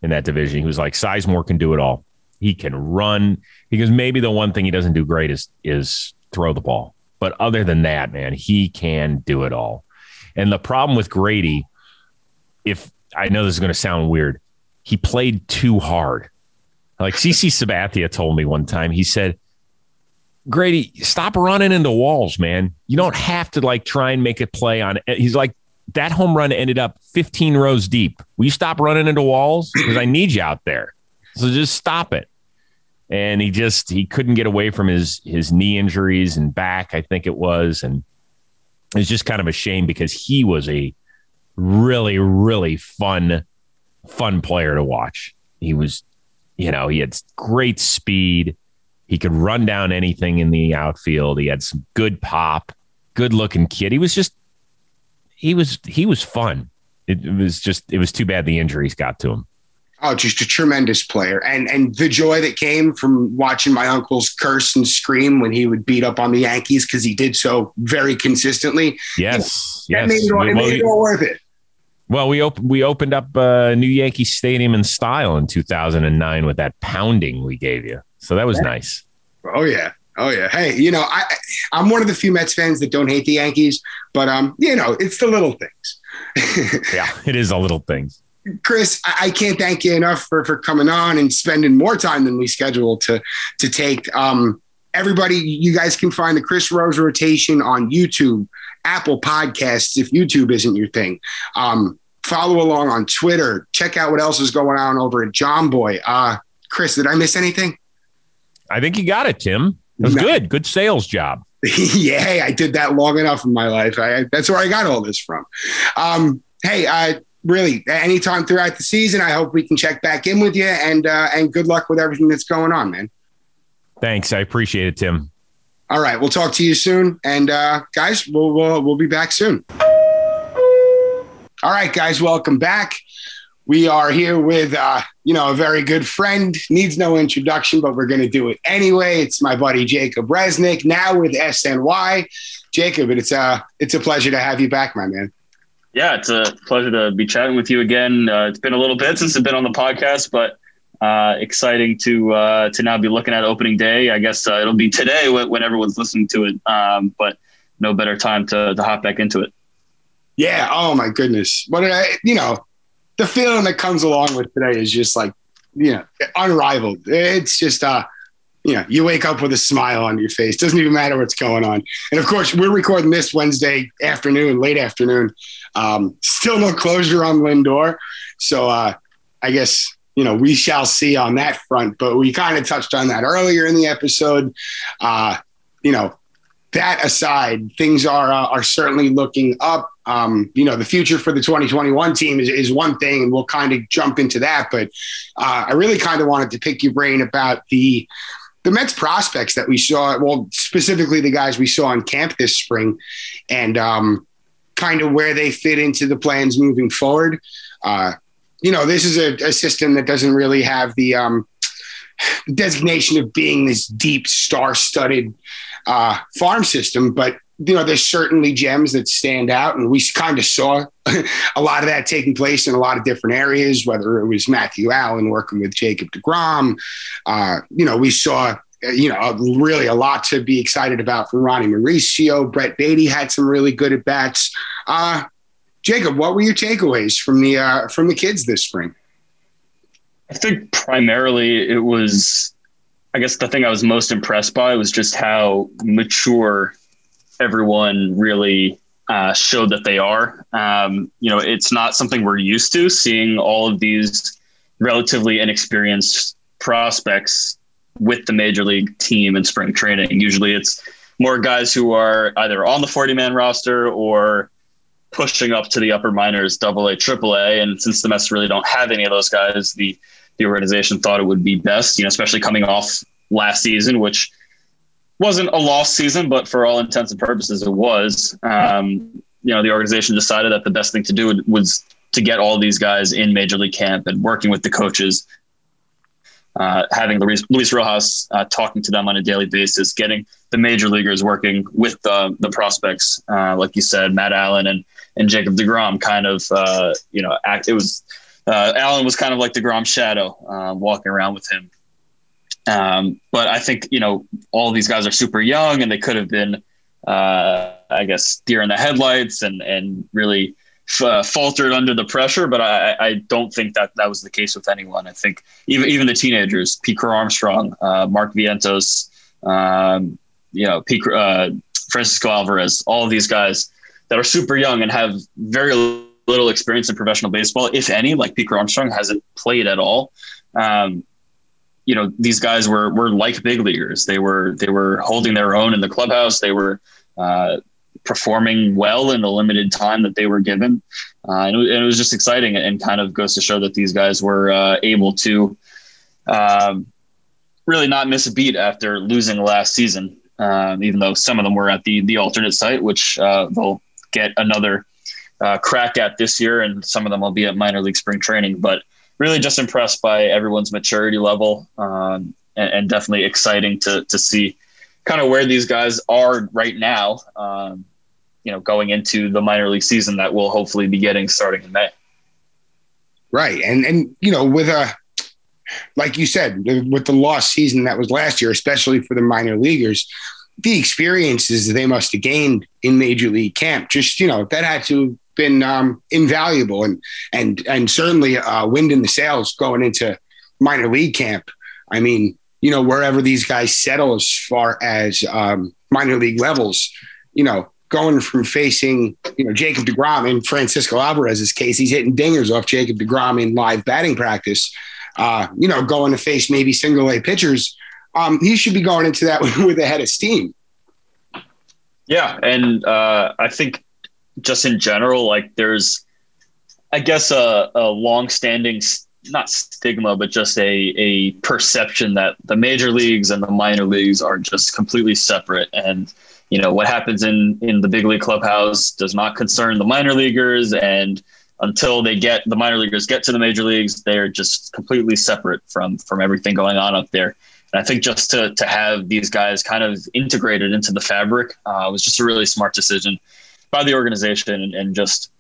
in that division. He was like, Sizemore can do it all. He can run because maybe the one thing he doesn't do great is is throw the ball. But other than that, man, he can do it all. And the problem with Grady, if I know this is going to sound weird, he played too hard. Like CC Sabathia told me one time, he said, Grady, stop running into walls, man. You don't have to like try and make a play on it. He's like, that home run ended up 15 rows deep. Will you stop running into walls? Because I need you out there. So just stop it. And he just he couldn't get away from his his knee injuries and back, I think it was. And it's just kind of a shame because he was a really, really fun, fun player to watch. He was, you know, he had great speed he could run down anything in the outfield. He had some good pop, good looking kid. He was just he was he was fun. It, it was just it was too bad the injuries got to him. Oh, just a tremendous player, and and the joy that came from watching my uncles curse and scream when he would beat up on the Yankees because he did so very consistently. Yes, you know, yes, that made it all, it made it all worth it. Well, we op- we opened up a uh, new Yankee Stadium in style in 2009 with that pounding we gave you. So that was yeah. nice. Oh yeah. Oh yeah. Hey, you know, I I'm one of the few Mets fans that don't hate the Yankees, but um, you know, it's the little things. yeah, it is the little things. Chris, I, I, can't thank you enough for, for coming on and spending more time than we scheduled to to take. Um, everybody, you guys can find the Chris Rose rotation on YouTube, Apple Podcasts, if YouTube isn't your thing. Um, follow along on Twitter. Check out what else is going on over at Jomboy. Uh, Chris, did I miss anything? I think you got it, Tim. It was no. good. Good sales job. yeah, I did that long enough in my life. I, that's where I got all this from. Um, hey, uh, really, anytime throughout the season, I hope we can check back in with you and uh, and good luck with everything that's going on, man. Thanks, I appreciate it, Tim. All right, we'll talk to you soon, and uh, guys, we'll, we'll we'll be back soon. All right, guys, welcome back. We are here with, uh, you know, a very good friend. Needs no introduction, but we're going to do it anyway. It's my buddy Jacob Resnick, now with SNY. Jacob, it's a uh, it's a pleasure to have you back, my man. Yeah, it's a pleasure to be chatting with you again. Uh, it's been a little bit since I've been on the podcast, but uh, exciting to uh, to now be looking at opening day. I guess uh, it'll be today when, everyone's listening to it, um, but no better time to, to hop back into it. Yeah. Oh my goodness. What I, you know, the feeling that comes along with today is just like, you know, unrivaled. It's just, uh, you know, you wake up with a smile on your face. Doesn't even matter what's going on. And of course, we're recording this Wednesday afternoon, late afternoon. Um, still no closure on Lindor. So uh, I guess, you know, we shall see on that front. But we kind of touched on that earlier in the episode. Uh, you know, that aside, things are uh, are certainly looking up. Um, you know, the future for the 2021 team is, is one thing, and we'll kind of jump into that. But uh, I really kind of wanted to pick your brain about the the Mets prospects that we saw. Well, specifically the guys we saw in camp this spring, and um, kind of where they fit into the plans moving forward. Uh, you know, this is a, a, system that doesn't really have the um, designation of being this deep, star-studded uh, farm system, but you know, there's certainly gems that stand out, and we kind of saw a lot of that taking place in a lot of different areas. Whether it was Matthew Allan working with Jacob Degrom, uh, you know, we saw you know really a lot to be excited about from Ronnie Mauricio. Brett Baty had some really good at bats. Uh, Jacob, what were your takeaways from the uh, from the kids this spring? I think primarily it was I guess the thing I was most impressed by was just how mature everyone really uh, showed that they are. Um, you know, it's not something we're used to seeing all of these relatively inexperienced prospects with the major league team in spring training. Usually it's more guys who are either on the 40 man roster or pushing up to the upper minors, double A, triple A. And since the Mets really don't have any of those guys, the the organization thought it would be best, you know, especially coming off last season, which wasn't a lost season, but for all intents and purposes, it was. Um, you know, the organization decided that the best thing to do was to get all these guys in major league camp and working with the coaches, uh, having Luis, Luis Rojas uh, talking to them on a daily basis, getting the major leaguers working with the, the prospects, uh, like you said, Matt Allan and and Jacob Degrom. Kind of, uh, you know, act, it was uh, Allan was kind of like Degrom's shadow, uh, walking around with him. Um, but I think you know all these guys are super young, and they could have been, uh, I guess, deer in the headlights, and and really uh, faltered under the pressure. But I, I don't think that that was the case with anyone. I think even even the teenagers, Pete Armstrong, uh, Mark Vientos, um, you know, uh, Francisco Alvarez, all these guys that are super young and have very little experience in professional baseball, if any. Like Pete Armstrong hasn't played at all. Um, you know, these guys were were like big leaguers. They were they were holding their own in the clubhouse. They were uh, performing well in the limited time that they were given, uh, and, it, and, it, was just exciting and kind of goes to show that these guys were uh, able to um, really not miss a beat after losing last season. Um, even though some of them were at the the alternate site, which uh, they'll get another uh, crack at this year, and some of them will be at minor league spring training. But really, just impressed by everyone's maturity level, um, and, and, definitely exciting to to see kind of where these guys are right now. Um, you know, going into the minor league season that we'll hopefully be getting starting in May. Right, and and you know, with a like you said, with the lost season that was last year, especially for the minor leaguers, the experiences they must have gained in major league camp, just you know, that had to been um, invaluable and and and certainly uh, wind in the sails going into minor league camp. I mean, you know, wherever these guys settle as far as um, minor league levels, you know, going from facing, you know, Jacob DeGrom in Francisco Alvarez's case, he's hitting dingers off Jacob DeGrom in live batting practice. Uh, you know, going to face maybe single A pitchers. Um, he should be going into that with, with a head of steam. Yeah, and uh, I think just in general, like there's, I guess, a, a long-standing not stigma, but just a a perception that the major leagues and the minor leagues are just completely separate. And you know what happens in in the big league clubhouse does not concern the minor leaguers. And until they get the minor leaguers get to the major leagues, they're just completely separate from from everything going on up there. And I think just to to have these guys kind of integrated into the fabric uh, was just a really smart decision by the organization and, and just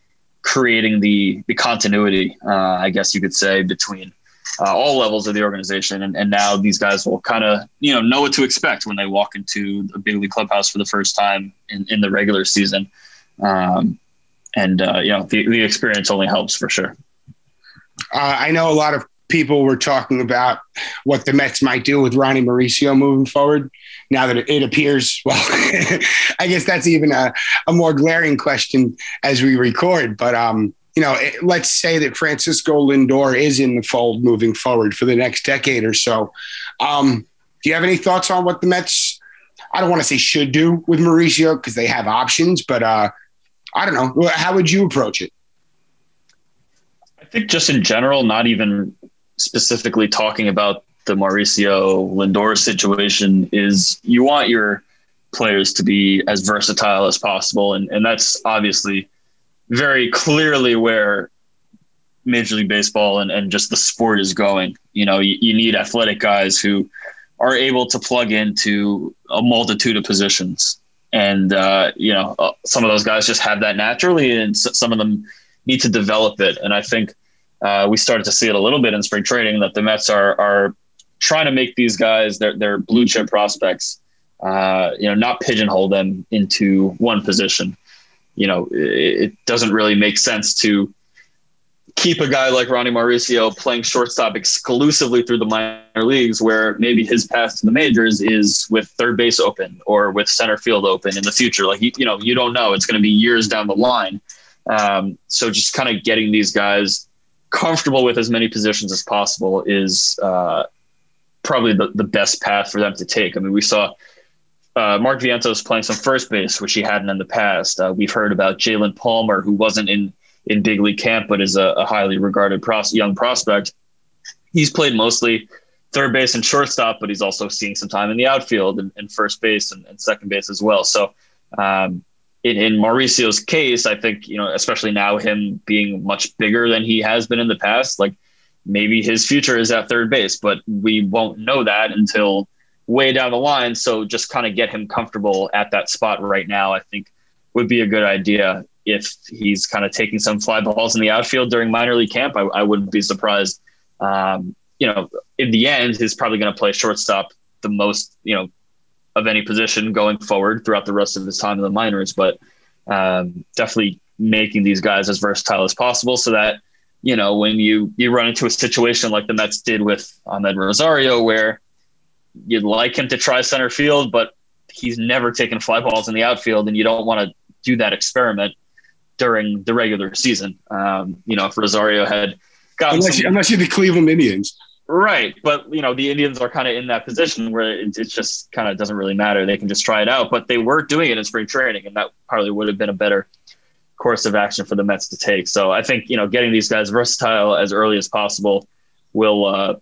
creating the the continuity, uh, I guess you could say, between uh, all levels of the organization. And, and now these guys will kind of you know know what to expect when they walk into a big league clubhouse for the first time in, in the regular season. Um, and uh, you know the, the experience only helps for sure. Uh, I know a lot of people were talking about what the Mets might do with Ronnie Mauricio moving forward. Now that it appears, well, I guess that's even a, a more glaring question as we record. But um, you know, it, let's say that Francisco Lindor is in the fold moving forward for the next decade or so. Um, do you have any thoughts on what the Mets? I don't want to say should do with Mauricio because they have options, but uh, I don't know. How would you approach it? I think just in general, not even specifically talking about the Mauricio Lindor situation is you want your players to be as versatile as possible. And, and that's obviously very clearly where Major League Baseball and, and just the sport is going. You know, you, you need athletic guys who are able to plug into a multitude of positions. And, uh, you know, uh, some of those guys just have that naturally, and some of them need to develop it. And I think uh, we started to see it a little bit in spring training that the Mets are are trying to make these guys their their blue chip prospects. Uh, you know, not pigeonhole them into one position. You know, it, it doesn't really make sense to keep a guy like Ronnie Mauricio playing shortstop exclusively through the minor leagues, where maybe his path to the majors is with third base open or with center field open in the future. Like you, you know, you don't know; it's going to be years down the line. Um, so just kind of getting these guys comfortable with as many positions as possible is uh, probably the, the best path for them to take. I mean, we saw uh, Mark Vientos playing some first base, which he hadn't in the past. Uh, we've heard about Jaylen Palmer, who wasn't in in big league camp, but is a, a highly regarded pros- young prospect. He's played mostly third base and shortstop, but he's also seeing some time in the outfield and, and first base and, and, second base as well. So um, in, in Mauricio's case, I think, you know, especially now him being much bigger than he has been in the past, like maybe his future is at third base, but we won't know that until way down the line. So just kind of get him comfortable at that spot right now, I think would be a good idea. If he's kind of taking some fly balls in the outfield during minor league camp, I, I wouldn't be surprised. Um, you know, in the end, he's probably going to play shortstop the most, you know, of any position going forward throughout the rest of his time in the minors. But um, definitely making these guys as versatile as possible so that you know when you you run into a situation like the Mets did with Ahmed Rosario where you'd like him to try center field but he's never taken fly balls in the outfield and you don't want to do that experiment during the regular season um, you know if Rosario had gotten unless, some, you, unless you're the Cleveland Indians Right, but you know the Indians are kind of in that position where it, it just kind of doesn't really matter. They can just try it out, but they were doing it in spring training, and that probably would have been a better course of action for the Mets to take. So I think you know getting these guys versatile as early as possible will, uh,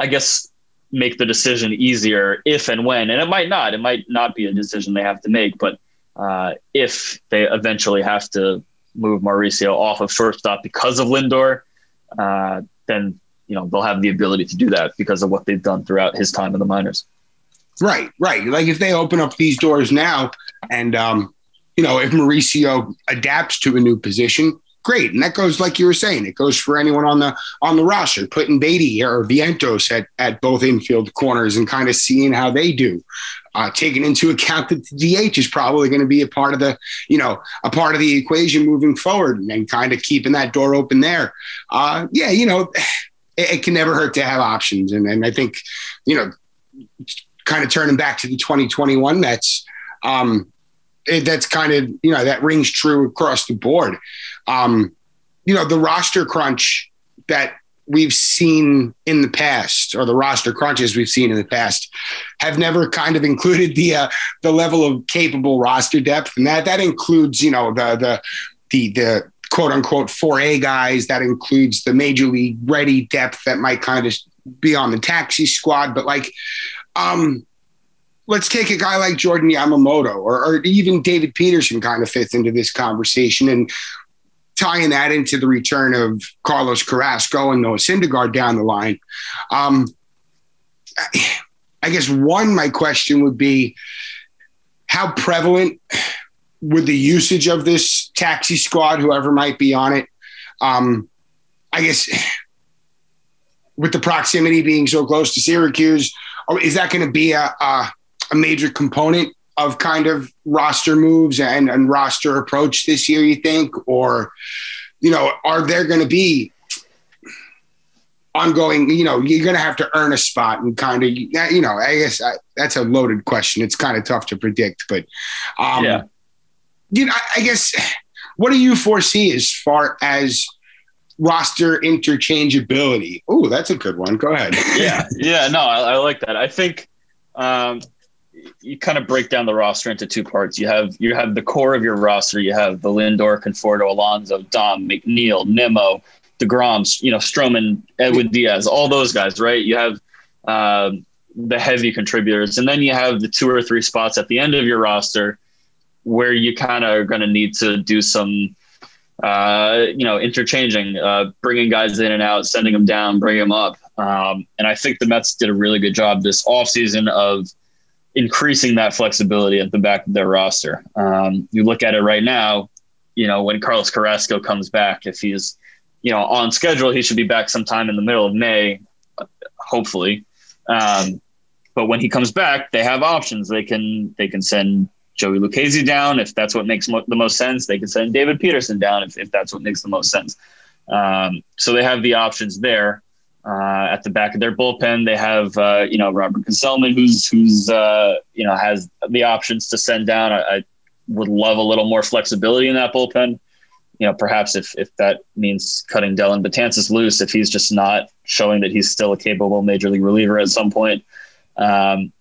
I guess, make the decision easier if and when, and it might not. It might not be a decision they have to make, but uh, if they eventually have to move Mauricio off of shortstop because of Lindor, uh, then you know they'll have the ability to do that because of what they've done throughout his time in the minors. Right, right. Like if they open up these doors now, and um, you know if Mauricio adapts to a new position, great. And that goes like you were saying, it goes for anyone on the on the roster, putting Baty or Vientos at, at both infield corners and kind of seeing how they do. Uh, taking into account that the DH is probably going to be a part of the, you know, a part of the equation moving forward and, and kind of keeping that door open there. Uh, yeah, you know, it, it, can never hurt to have options. And, and I think, you know, kind of turning back to the 2021 Mets, um, it, that's kind of, you know, that rings true across the board. Um, you know, the roster crunch that we've seen in the past, or the roster crunches we've seen in the past, have never kind of included the uh, the level of capable roster depth, and that that includes, you know, the the the the quote unquote 4A guys. That includes the major league ready depth that might kind of be on the taxi squad, but like, um, let's take a guy like Jordan Yamamoto or, or even David Peterson kind of fits into this conversation. And tying that into the return of Carlos Carrasco and Noah Syndergaard down the line. Um, I guess one, my question would be how prevalent would the usage of this taxi squad, whoever might be on it, um, I guess with the proximity being so close to Syracuse, is that going to be a, a, a major component of kind of roster moves and, and roster approach this year, you think? Or, you know, are there going to be ongoing, you know, you're going to have to earn a spot and kind of, you know, I guess I, that's a loaded question. It's kind of tough to predict, but, um, yeah. you know, I, I guess what do you foresee as far as roster interchangeability? Oh, that's a good one. Go ahead. yeah. Yeah. No, I, I like that. I think, um, you kind of break down the roster into two parts. You have you have the core of your roster. You have the Lindor, Conforto, Alonso, Dom, McNeil, Nimmo, Degroms, you know, Stroman, Edwin Diaz, all those guys, right? You have uh, the heavy contributors, and then you have the two or three spots at the end of your roster where you kind of are going to need to do some, uh, you know, interchanging, uh, bringing guys in and out, sending them down, bringing them up. Um, and I think the Mets did a really good job this offseason of – increasing that flexibility at the back of their roster. Um, you look at it right now, you know, when Carlos Carrasco comes back, if he's, you know, on schedule, he should be back sometime in the middle of May, hopefully. Um, but when he comes back, they have options. They can they can send Joey Lucchesi down if that's what makes mo- the most sense. They can send David Peterson down if, if that's what makes the most sense. Um, so they have the options there. Uh, at the back of their bullpen, they have uh, you know Robert Gsellman, who's who's uh, you know has the options to send down. I, I, would love a little more flexibility in that bullpen. You know, perhaps if if that means cutting Dellin Betances loose, if he's just not showing that he's still a capable major league reliever at some point. Um,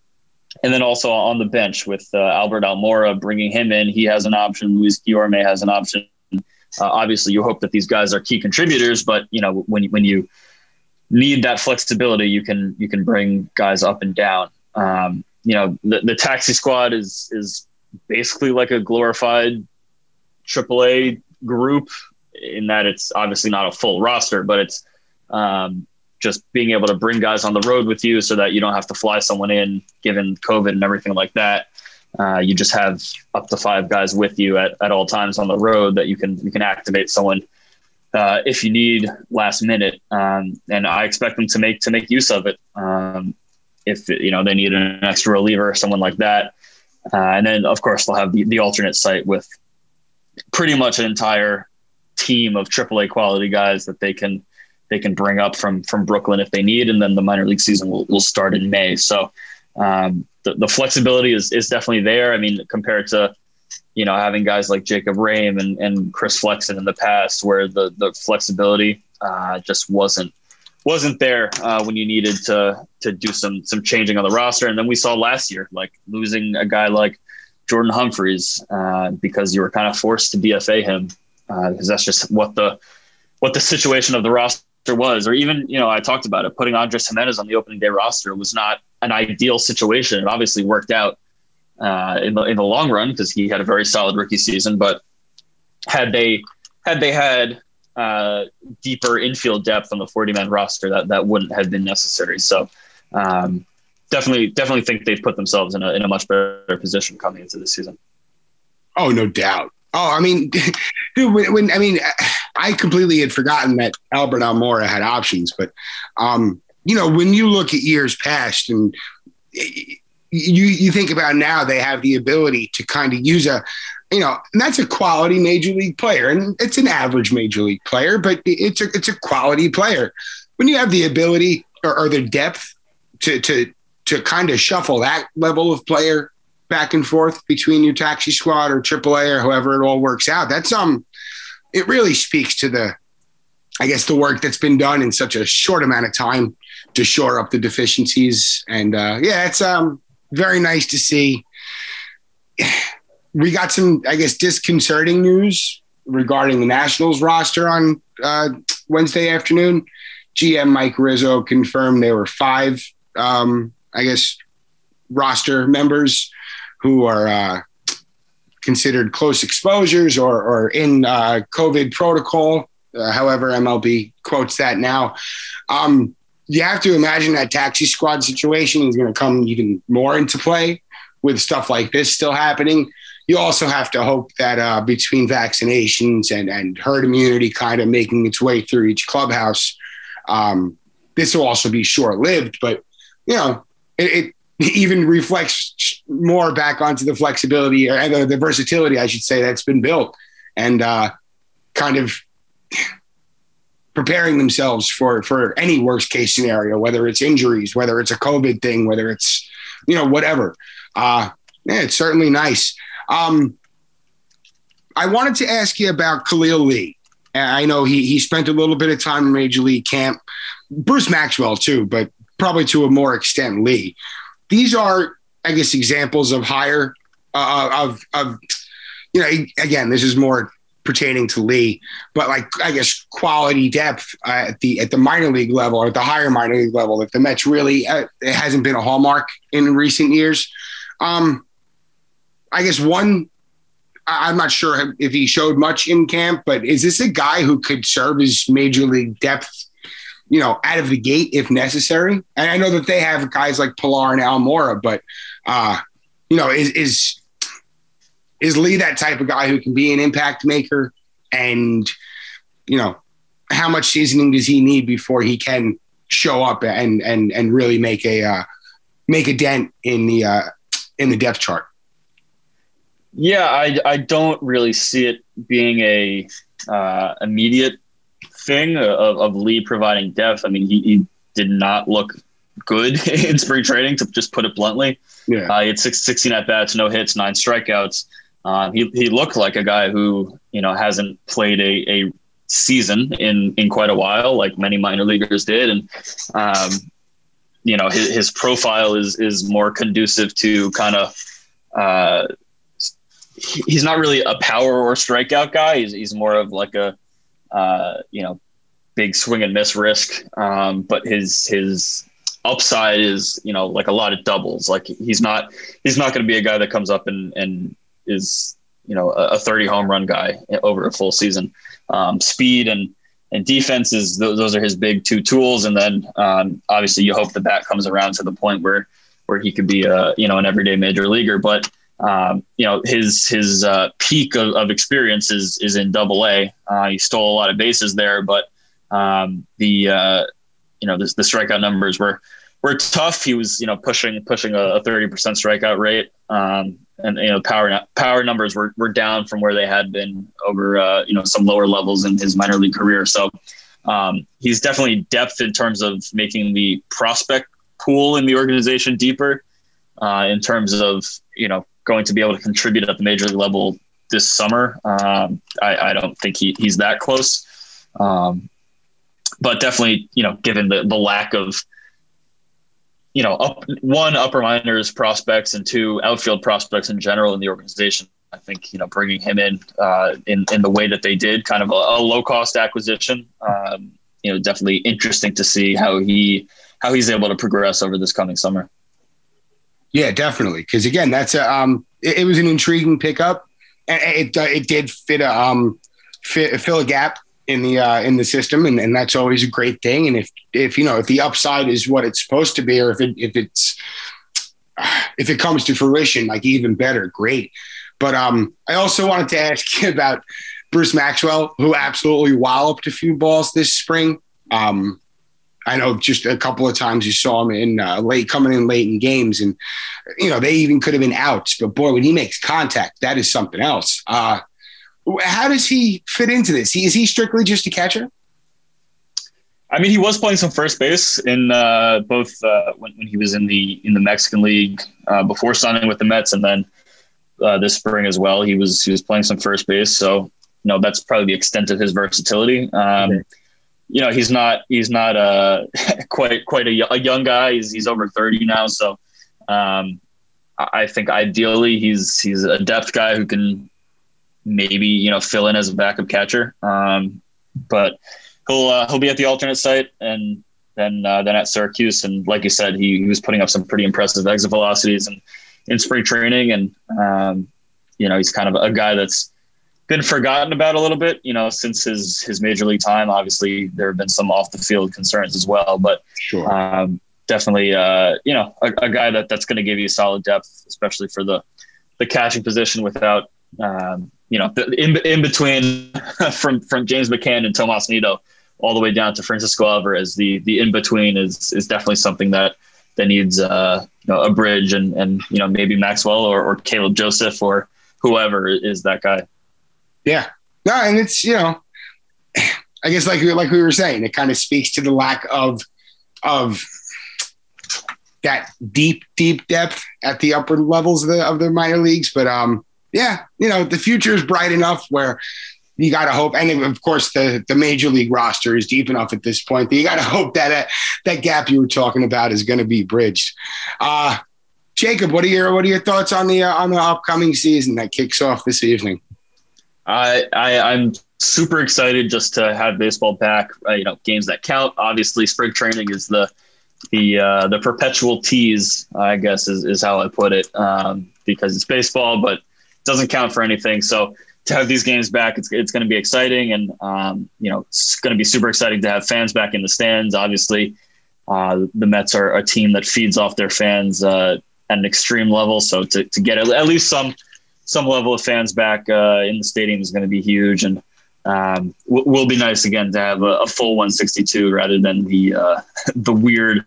and then also on the bench with uh, Albert Almora, bringing him in, he has an option. Luis Guillorme has an option. Uh, obviously, you hope that these guys are key contributors, but you know when when you need that flexibility, you can you can bring guys up and down. Um, you know, the, the taxi squad is is basically like a glorified AAA group in that it's obviously not a full roster, but it's um, just being able to bring guys on the road with you so that you don't have to fly someone in given COVID and everything like that. Uh, you just have up to five guys with you at, at all times on the road that you can you can activate someone uh, if you need last minute. Um, and I expect them to make to make use of it. Um, if you know they need an extra reliever, or someone like that, uh, and then of course they'll have the, the alternate site with pretty much an entire team of AAA quality guys that they can they can bring up from from Brooklyn if they need, and then the minor league season will, will start in May. So um, the, the flexibility is is definitely there. I mean, compared to you know, having guys like Jacob Rhame and, and Chris Flexen in the past, where the the flexibility uh, just wasn't wasn't there uh, when you needed to to do some some changing on the roster. And then we saw last year, like losing a guy like Jordan Humphreys uh, because you were kind of forced to DFA him because uh, that's just what the what the situation of the roster was. Or even you know, I talked about it, putting Andres Gimenez on the opening day roster was not an ideal situation. It obviously worked out uh, in the in the long run because he had a very solid rookie season. But had they had they had uh, deeper infield depth on the 40 man roster, that that wouldn't have been necessary. So um, definitely definitely think they've put themselves in a in a much better position coming into this season. Oh, no doubt. Oh, I mean, dude, when, when I mean, completely had forgotten that Albert Almora had options. But um, you know, when you look at years past and you you think about now, they have the ability to kind of use a you know, and that's a quality major league player, and it's an average major league player, but it's a it's a quality player. When you have the ability or, or the depth to to to kind of shuffle that level of player back and forth between your taxi squad or AAA or however it all works out, that's um, it really speaks to the, I guess, the work that's been done in such a short amount of time to shore up the deficiencies. And uh, yeah, it's um very nice to see we got some, I guess, disconcerting news regarding the Nationals roster on uh, Wednesday afternoon. GM Mike Rizzo confirmed there were five, um, I guess, roster members who are uh, considered close exposures or, or in uh, COVID protocol. Uh, however, MLB quotes that now. Um, you have to imagine that taxi squad situation is going to come even more into play with stuff like this still happening you also have to hope that uh, between vaccinations and, and herd immunity kind of making its way through each clubhouse, um, this will also be short lived. But, you know, it, it, even reflects more back onto the flexibility or the, the versatility, I should say, that's been built and uh, kind of preparing themselves for, for any worst case scenario, whether it's injuries, whether it's a COVID thing, whether it's, you know, whatever. Uh, yeah, it's certainly nice. Um, I wanted to ask you about Khalil Lee. I know he he spent a little bit of time in Major League camp. Bruce Maxwell too, but probably to a more extent Lee. These are, I guess, examples of higher uh, of of you know. Again, this is more pertaining to Lee, but like I guess quality depth uh, at the at the minor league level or at the higher minor league level. If the Mets really uh, it hasn't been a hallmark in recent years. Um, I guess one, I'm not sure if he showed much in camp, but is this a guy who could serve as major league depth, you know, out of the gate if necessary? And I know that they have guys like Pilar and Almora, but uh, you know, is is is Lee that type of guy who can be an impact maker? And you know, how much seasoning does he need before he can show up and and and really make a uh, make a dent in the uh, in the depth chart? Yeah, I, I don't really see it being a uh, immediate thing of, of Lee providing depth. I mean, he, he did not look good in spring training, to just put it bluntly. Yeah. Uh, he had six, 16 at bats, no hits, nine strikeouts. Uh, he, he looked like a guy who, you know, hasn't played a, a season in, in quite a while, like many minor leaguers did. And, um, you know, his, his profile is, is more conducive to kind of, uh, he's not really a power or strikeout guy. He's, he's more of like a, uh, you know, big swing and miss risk. Um, but his, his upside is, you know, like a lot of doubles. Like he's not, he's not going to be a guy that comes up and, and is, you know, a, a 30 home run guy over a full season. Um, speed and, and defense is those, are his big two tools. And then um, obviously you hope the bat comes around to the point where, where he could be a, you know, an everyday major leaguer, but um, you know his his uh, peak of, of, experience is is in Double A. Uh, he stole a lot of bases there, but um, the uh, you know the, the, strikeout numbers were were tough. He was you know pushing pushing a thirty percent strikeout rate, um, and you know power power numbers were were down from where they had been over uh, you know some lower levels in his minor league career. So um, he's definitely depth in terms of making the prospect pool in the organization deeper. Uh, in terms of you know going to be able to contribute at the major league level this summer. Um, I, I, don't think he, he's that close. Um, but definitely, you know, given the, the lack of, you know, up, one upper minors prospects and two outfield prospects in general in the organization, I think you know bringing him in uh, in in the way that they did, kind of a, a low cost acquisition. Um, you know, definitely interesting to see how he how he's able to progress over this coming summer. Yeah, definitely. Because again, that's a um, it, it, was an intriguing pickup, and it uh, it did fit a um, fit, fill a gap in the uh, in the system, and, and that's always a great thing. And if if you know if the upside is what it's supposed to be, or if it if it's if it comes to fruition, like even better, great. But um, I also wanted to ask you about Bruce Maxwell, who absolutely walloped a few balls this spring. Um, I know just a couple of times you saw him in uh, late, coming in late in games, and you know they even could have been outs. But boy, when he makes contact, that is something else. Uh, how does he fit into this? Is he strictly just a catcher? I mean, he was playing some first base in uh, both uh, when, when, he was in the in the Mexican League uh, before signing with the Mets, and then uh, this spring as well. He was he was playing some first base, so you know that's probably the extent of his versatility. Um, okay. You know, he's not he's not uh, quite quite a, a, young guy. He's he's over thirty now, so um, I think ideally he's he's a depth guy who can maybe you know fill in as a backup catcher. Um, but he'll uh, he'll be at the alternate site and then uh, then at Syracuse. And like you said, he, he was putting up some pretty impressive exit velocities and in spring training. And um, you know, he's kind of a guy that's been forgotten about a little bit. You know, since his his major league time. Obviously, there have been some off the field concerns as well, but sure. Um, definitely, uh, you know, a, a guy that that's going to give you solid depth, especially for the the catching position without um, you know, in, in between from, from James McCann and Tomas Nido all the way down to Francisco Alvarez, the, the in between is, is definitely something that, that needs uh, you know, a bridge and, and, you know, maybe Maxwell or, or Caleb Joseph or whoever is that guy. Yeah. No, and it's, you know, I guess like, like we were saying, it kind of speaks to the lack of, of that deep, deep depth at the upper levels of the, of the minor leagues. But, um, yeah, you know, the future is bright enough where you got to hope. And of course, the, the major league roster is deep enough at this point that you got to hope that uh, that gap you were talking about is going to be bridged. Uh, Jacob, what are your what are your thoughts on the uh, on the upcoming season that kicks off this evening? I, I I'm super excited just to have baseball back. Uh, you know, games that count. Obviously, spring training is the the uh, the perpetual tease. I guess is is how I put it um, because it's baseball, but it doesn't count for anything. So to have these games back, it's, it's going to be exciting. And, um, you know, it's going to be super exciting to have fans back in the stands. Obviously, uh, the Mets are a team that feeds off their fans uh, at an extreme level. So to, to get at least some, some level of fans back uh, in the stadium is going to be huge. And um, w- will be nice again to have a, a full 162 rather than the, uh, the weird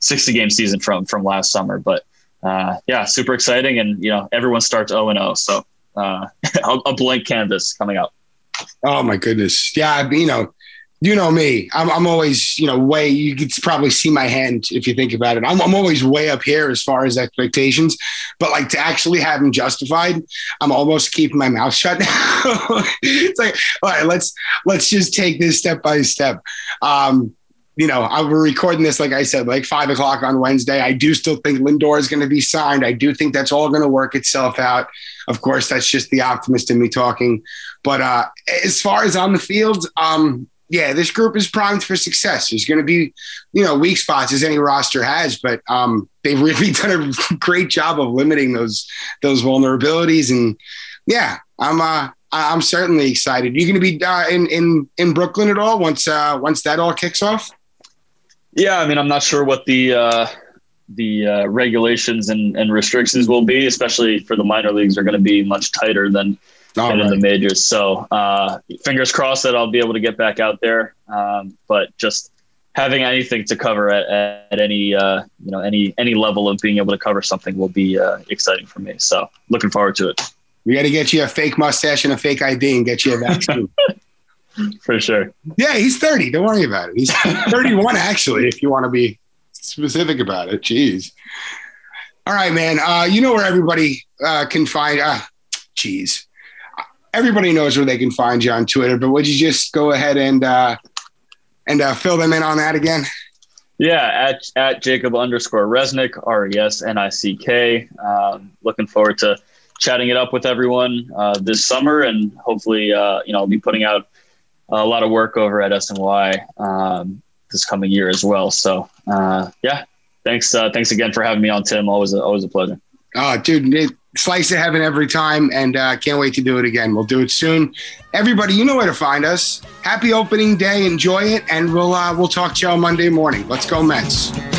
60 game season from, from last summer. But, uh, yeah, super exciting. And, you know, everyone starts 0 and 0. So uh, a blank canvas coming up. Oh, my goodness. Yeah, you know, you know me. I'm, I'm always, you know, way, you could probably see my hand if you think about it. I'm, I'm always way up here as far as expectations, but like to actually have them justified, I'm almost keeping my mouth shut now. it's like, all right, let's, let's just take this step by step. Um, you know, I we're recording this, like I said, like five o'clock on Wednesday. I do still think Lindor is going to be signed. I do think that's all going to work itself out. Of course, that's just the optimist in me talking. But uh, as far as on the field, um, yeah, this group is primed for success. There's going to be, you know, weak spots as any roster has, but um, they've really done a great job of limiting those those vulnerabilities. And yeah, I'm uh, I'm certainly excited. You going to be uh, in in in Brooklyn at all once uh, once that all kicks off? Yeah, I mean, I'm not sure what the uh, the uh, regulations and, and restrictions will be, especially for the minor leagues, are going to be much tighter than, than right. in the majors. So, uh, fingers crossed that I'll be able to get back out there. Um, but just having anything to cover at, at any uh, you know any any level of being able to cover something will be uh, exciting for me. So, looking forward to it. We got to get you a fake mustache and a fake ID and get you a vaccine. for sure. Yeah, he's 30. Don't worry about it. He's 31, actually, if you want to be specific about it. Jeez. All right, man. Uh, you know where everybody uh, can find. Uh, geez, everybody knows where they can find you on Twitter. But would you just go ahead and uh, and uh, fill them in on that again? Yeah, at at Jacob underscore Resnick R E S N I C K. Um, looking forward to chatting it up with everyone uh, this summer, and hopefully, uh, you know, I'll be putting out a lot of work over at SNY um, this coming year as well. So uh, yeah, thanks. Uh, thanks again for having me on, Tim. Always, a, always a pleasure. Oh, dude, it, slice of heaven every time, and uh, can't wait to do it again. We'll do it soon. Everybody, you know where to find us. Happy opening day. Enjoy it, and we'll uh, we'll talk to you on Monday morning. Let's go, Mets.